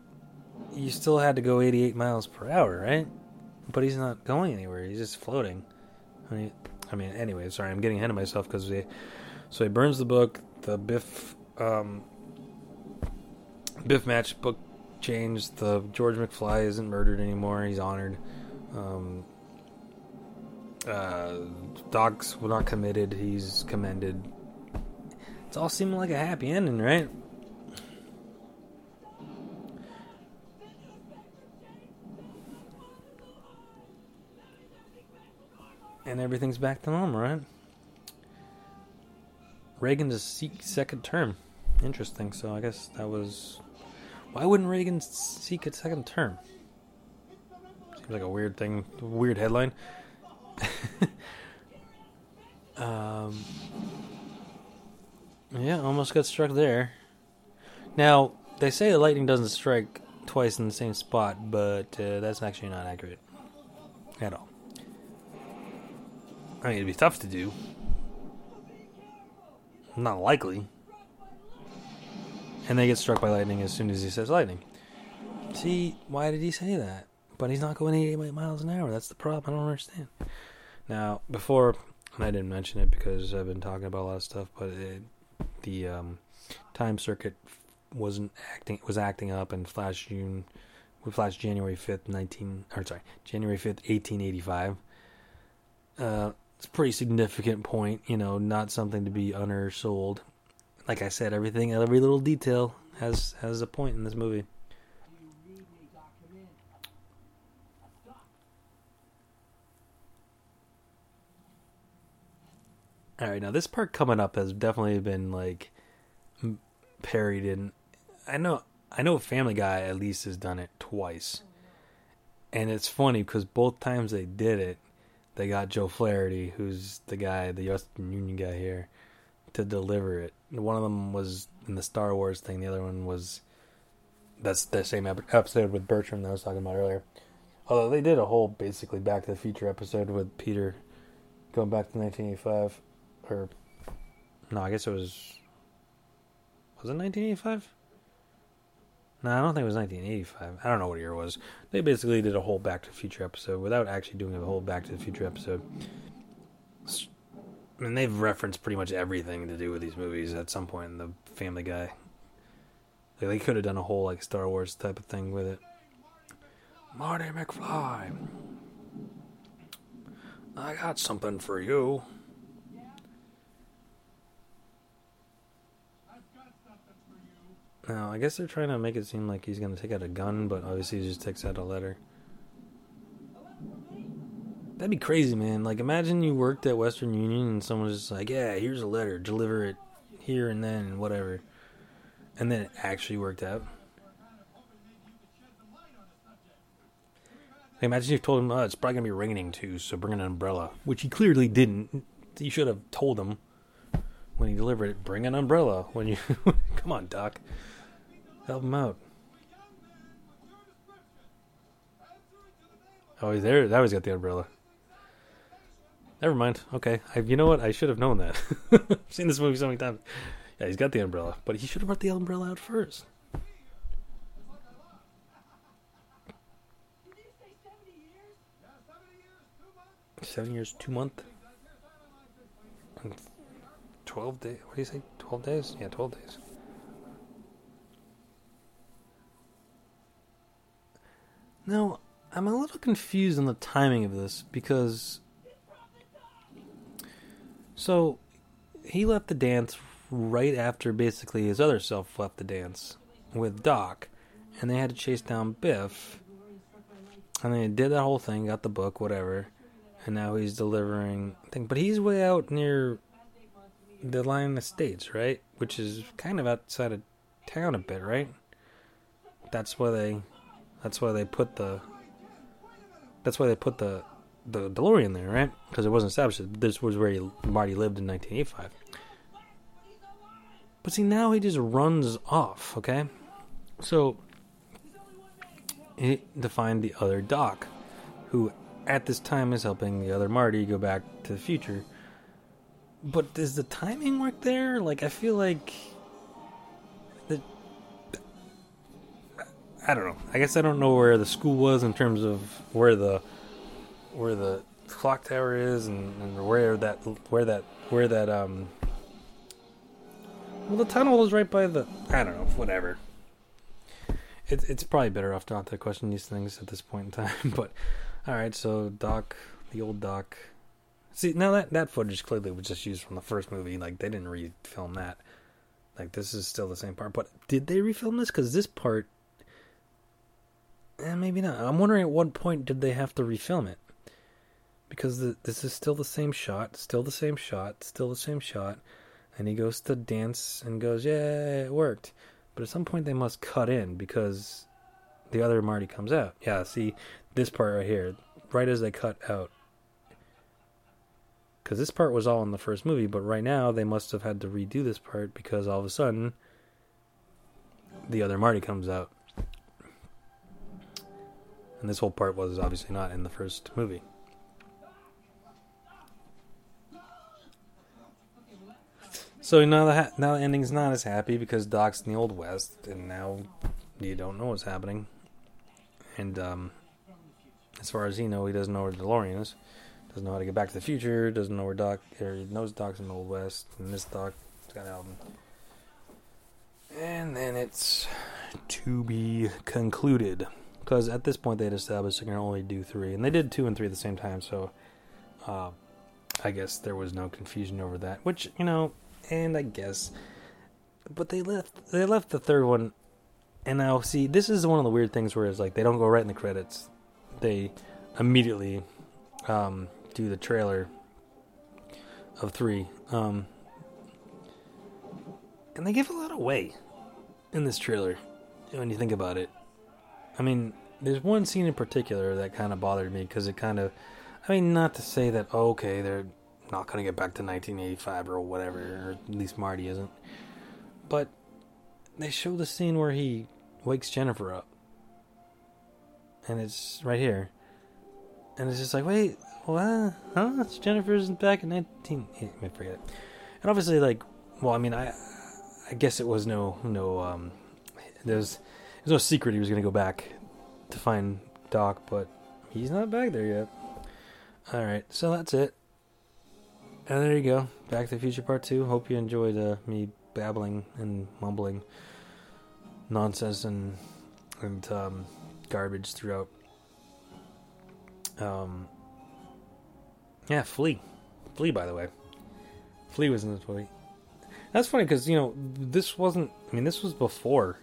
S1: you still had to go 88 miles per hour, right? But he's not going anywhere. He's just floating. I mean, I mean. Anyway, sorry, I'm getting ahead of myself because he. So he burns the book. The Biff, um, Biff match book changed. The George McFly isn't murdered anymore. He's honored. Um, uh, Doc's not committed. He's commended. It's all seeming like a happy ending, right? And everything's back to normal, right? Reagan to seek second term. Interesting. So I guess that was. Why wouldn't Reagan seek a second term? Seems like a weird thing, weird headline. [laughs] um, yeah, almost got struck there. Now they say the lightning doesn't strike twice in the same spot, but uh, that's actually not accurate at all. I mean, it'd be tough to do. Not likely. And they get struck by lightning as soon as he says lightning. See, why did he say that? But he's not going 88 miles an hour. That's the problem. I don't understand. Now, before, and I didn't mention it because I've been talking about a lot of stuff, but it, the um, time circuit wasn't acting was acting up and flash June, flash January 5th, 19 or sorry, January 5th, 1885. Uh, it's a pretty significant point, you know, not something to be undersold. Like I said, everything, every little detail has has a point in this movie. All right, now this part coming up has definitely been like parried in. I know, I know, Family Guy at least has done it twice, and it's funny because both times they did it, they got Joe Flaherty, who's the guy, the Western Union guy here, to deliver it. One of them was in the Star Wars thing. The other one was that's the same episode with Bertram that I was talking about earlier. Although they did a whole basically Back to the Future episode with Peter going back to 1985, or no, I guess it was was it 1985? No, I don't think it was 1985. I don't know what year it was. They basically did a whole Back to the Future episode without actually doing a whole Back to the Future episode. I mean, they've referenced pretty much everything to do with these movies at some point in the Family Guy. Like, they could have done a whole like Star Wars type of thing with it. Marty McFly, I got something for you. Now, I guess they're trying to make it seem like he's going to take out a gun, but obviously he just takes out a letter. That'd be crazy, man. Like, imagine you worked at Western Union and someone's just like, yeah, here's a letter, deliver it here and then, and whatever. And then it actually worked out. Like, imagine you've told him, oh, it's probably going to be raining too, so bring an umbrella. Which he clearly didn't. You should have told him when he delivered it, bring an umbrella when you. [laughs] Come on, Doc. Help him out. Oh, he's there. Now he's got the umbrella. Never mind. Okay. I, you know what? I should have known that. [laughs] I've seen this movie so many times. Yeah, he's got the umbrella, but he should have brought the umbrella out first. Seven years, two months, and twelve days. What do you say? Twelve days? Yeah, twelve days. Now, I'm a little confused on the timing of this because. So, he left the dance right after basically his other self left the dance with Doc, and they had to chase down Biff. And they did that whole thing, got the book, whatever, and now he's delivering thing. But he's way out near the Lyon Estates, right? Which is kind of outside of town a bit, right? That's where they that's why they put the that's why they put the the DeLorean there, right? Because it wasn't established. This was where he, Marty lived in 1985. But see, now he just runs off. Okay, so he to find the other Doc, who at this time is helping the other Marty go back to the future. But does the timing work there? Like, I feel like I don't know. I guess I don't know where the school was in terms of where the where the clock tower is and, and where that where that where that um well the tunnel is right by the I don't know whatever. It's it's probably better off not to question these things at this point in time. [laughs] But all right, so Doc, the old Doc. See now that that footage clearly was just used from the first movie. Like they didn't refilm that. Like this is still the same part. But did they refilm this? Because this part Eh, maybe not. I'm wondering at what point did they have to refilm it? Because the, this is still the same shot, still the same shot, still the same shot, and he goes to dance and goes, "Yeah, it worked." But at some point they must cut in because the other Marty comes out. Yeah, see this part right here, right as they cut out. Because this part was all in the first movie, but right now they must have had to redo this part because all of a sudden the other Marty comes out. And this whole part was obviously not in the first movie. So now the ha- now the ending's not as happy because Doc's in the old west, and now you don't know what's happening. And um, as far as he know, he doesn't know where the DeLorean is. Doesn't know how to get back to the future. Doesn't know where Doc. Or he knows Doc's in the old west, and this Doc's got an album. And then it's to be concluded because at this point they had established they can only do three, and they did two and three at the same time. So, uh, I guess there was no confusion over that. Which you know, and I guess, but they left they left the third one, and now see this is one of the weird things where it's like they don't go right in the credits, they immediately um, do the trailer of three, um, and they give a lot away in this trailer when you think about it. I mean, there's one scene in particular that kind of bothered me because it kind of, I mean, not to say that oh, okay they're not to get back to 1985 or whatever, or at least Marty isn't, but they show the scene where he wakes Jennifer up, and it's right here, and it's just like wait, what? Huh? It's Jennifer's back in 19. I forget it, and obviously like, well, I mean, I, I guess it was no no um, there's there's no secret he was going to go back to find Doc, but he's not back there yet. Alright, so that's it. And there you go. Back to the Future Part 2. Hope you enjoyed uh, me babbling and mumbling nonsense and, and um, garbage throughout. Um, yeah, Flea. Flea, by the way. Flea was in this movie. That's funny because, you know, this wasn't. I mean, this was before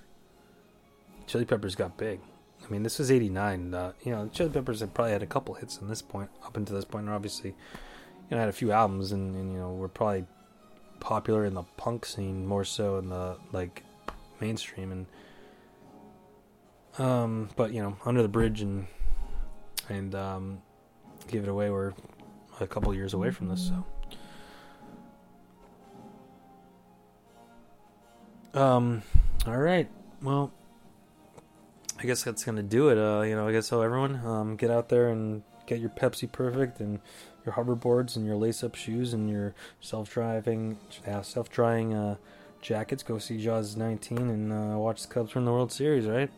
S1: Chili Peppers got big. I mean, this was '89. Uh, you know, Chili Peppers had probably had a couple hits in this point, up until this point, and obviously, you know, had a few albums, and, and you know, were probably popular in the punk scene more so in the like mainstream, and um, but you know, Under the Bridge and and um, Give It Away were a couple years away from this, so. Um, all right. Well, I guess that's gonna do it. Uh, you know, I guess so. Everyone, um, get out there and get your Pepsi Perfect and your hoverboards and your lace-up shoes and your self-driving, uh, self-drying uh, jackets. Go see Jaws 19 and uh, watch the Cubs win the World Series, right?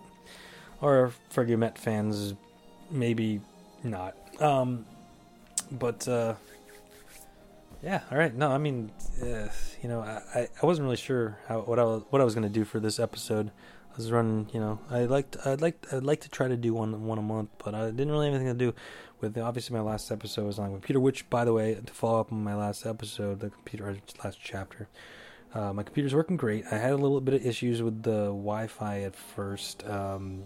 S1: Or for your Met fans, maybe not. Um, but uh, yeah, all right. No, I mean, uh, you know, I, I wasn't really sure how what I was, what I was to do for this episode. I was running, you know, I liked I'd like I'd like to try to do one one a month, but I didn't really have anything to do with. Obviously, my last episode was on computer, which, by the way, to follow up on my last episode, the computer last chapter. Uh, my computer's working great. I had a little bit of issues with the Wi-Fi at first. Um,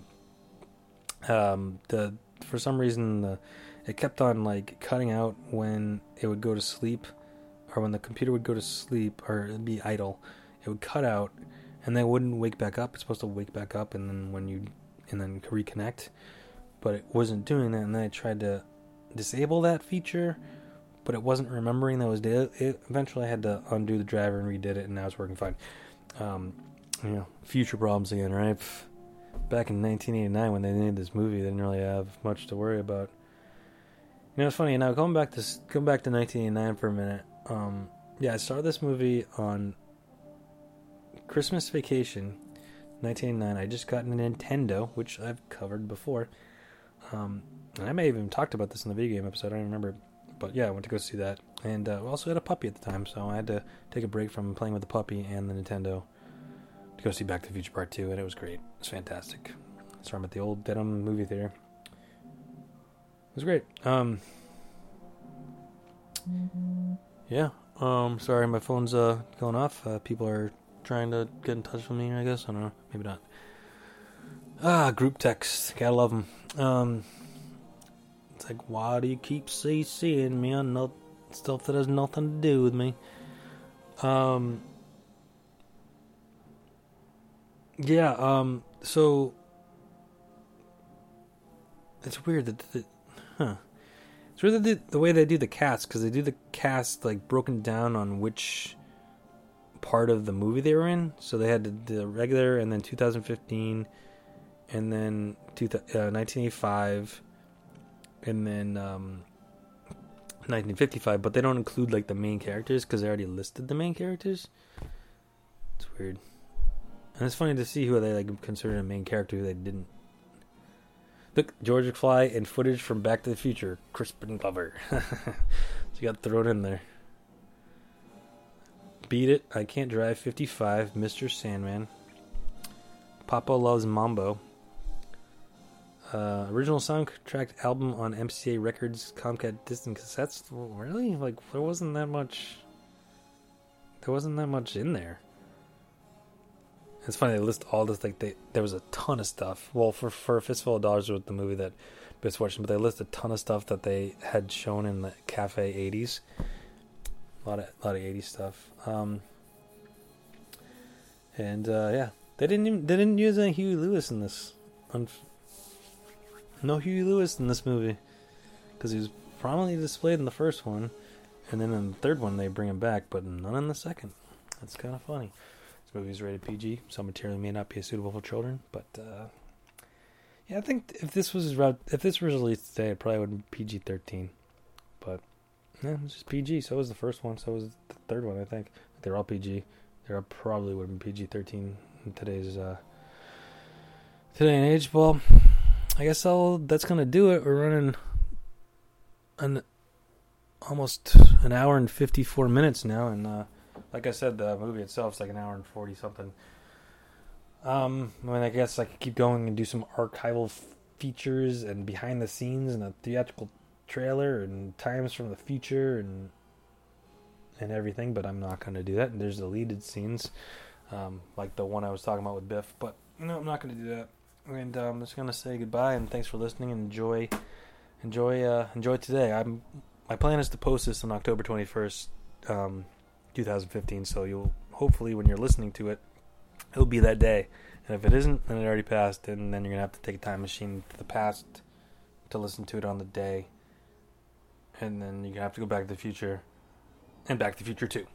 S1: um, the for some reason the it kept on like cutting out when it would go to sleep or when the computer would go to sleep or it'd be idle it would cut out and then it wouldn't wake back up. It's supposed to wake back up and then when you and then reconnect. But it wasn't doing that and then i tried to disable that feature but it wasn't remembering that was it, eventually i had to undo the driver and redid it and now it's working fine. Um, you know future problems again right? Back in 1989 when they made this movie they didn't really have much to worry about. You know it's funny now going back to going back to 1989 for a minute um, yeah, I saw this movie on Christmas Vacation, 1989. I just got a Nintendo, which I've covered before. Um, and I may have even talked about this in the video game episode. I don't remember. But yeah, I went to go see that. And uh, we also had a puppy at the time, so I had to take a break from playing with the puppy and the Nintendo to go see Back to the Future Part 2, and it was great. It was fantastic. So I'm at the old Dedham movie theater. It was great. Um, yeah. Um. Sorry, my phone's uh going off. Uh, people are trying to get in touch with me. I guess I don't know. Maybe not. Ah, group text. Gotta love them. Um. It's like, why do you keep CCing me on no stuff that has nothing to do with me? Um. Yeah. Um. So. It's weird that, that huh. It's really the, the way they do the cast because they do the cast like broken down on which part of the movie they were in. So they had the, the regular, and then 2015, and then two, uh, 1985, and then um, 1955. But they don't include like the main characters because they already listed the main characters. It's weird, and it's funny to see who they like considered a main character who they didn't. Look, George McFly and footage from Back to the Future. Crispin Glover. [laughs] so you got thrown in there. Beat It. I Can't Drive 55. Mr. Sandman. Papa Loves Mambo. Uh, original soundtrack album on MCA Records Comcat Distant Cassettes. Really? Like, there wasn't that much. There wasn't that much in there. It's funny they list all this like they there was a ton of stuff. Well, for for a fistful of dollars with the movie that Biff's watching, but they list a ton of stuff that they had shown in the Cafe '80s. A lot of a lot of '80s stuff. Um, and uh, yeah, they didn't even, they didn't use any Huey Lewis in this. No Huey Lewis in this movie because he was prominently displayed in the first one, and then in the third one they bring him back, but none in the second. That's kind of funny. This movie is rated PG. Some material may not be suitable for children, but uh, yeah, I think if this was if this was released today, it probably would be PG thirteen. Yeah, it's just PG. So was the first one. So was the third one. I think they're all PG. There are probably would have been PG thirteen in today's uh, today and age. Well, I guess all that's gonna do it. We're running an almost an hour and fifty four minutes now, and. Uh, like I said, the movie itself is like an hour and forty something. Um, I mean, I guess I could keep going and do some archival f- features and behind the scenes and a theatrical trailer and times from the future and and everything, but I'm not going to do that. And there's deleted scenes, um, like the one I was talking about with Biff. But no, I'm not going to do that. And I'm just going to say goodbye and thanks for listening. And enjoy, enjoy, uh, enjoy today. I'm my plan is to post this on October 21st. Um, 2015. So you'll hopefully when you're listening to it, it'll be that day. And if it isn't, then it already passed, and then you're gonna have to take a time machine to the past to listen to it on the day. And then gonna have to go back to the future, and Back to the Future too.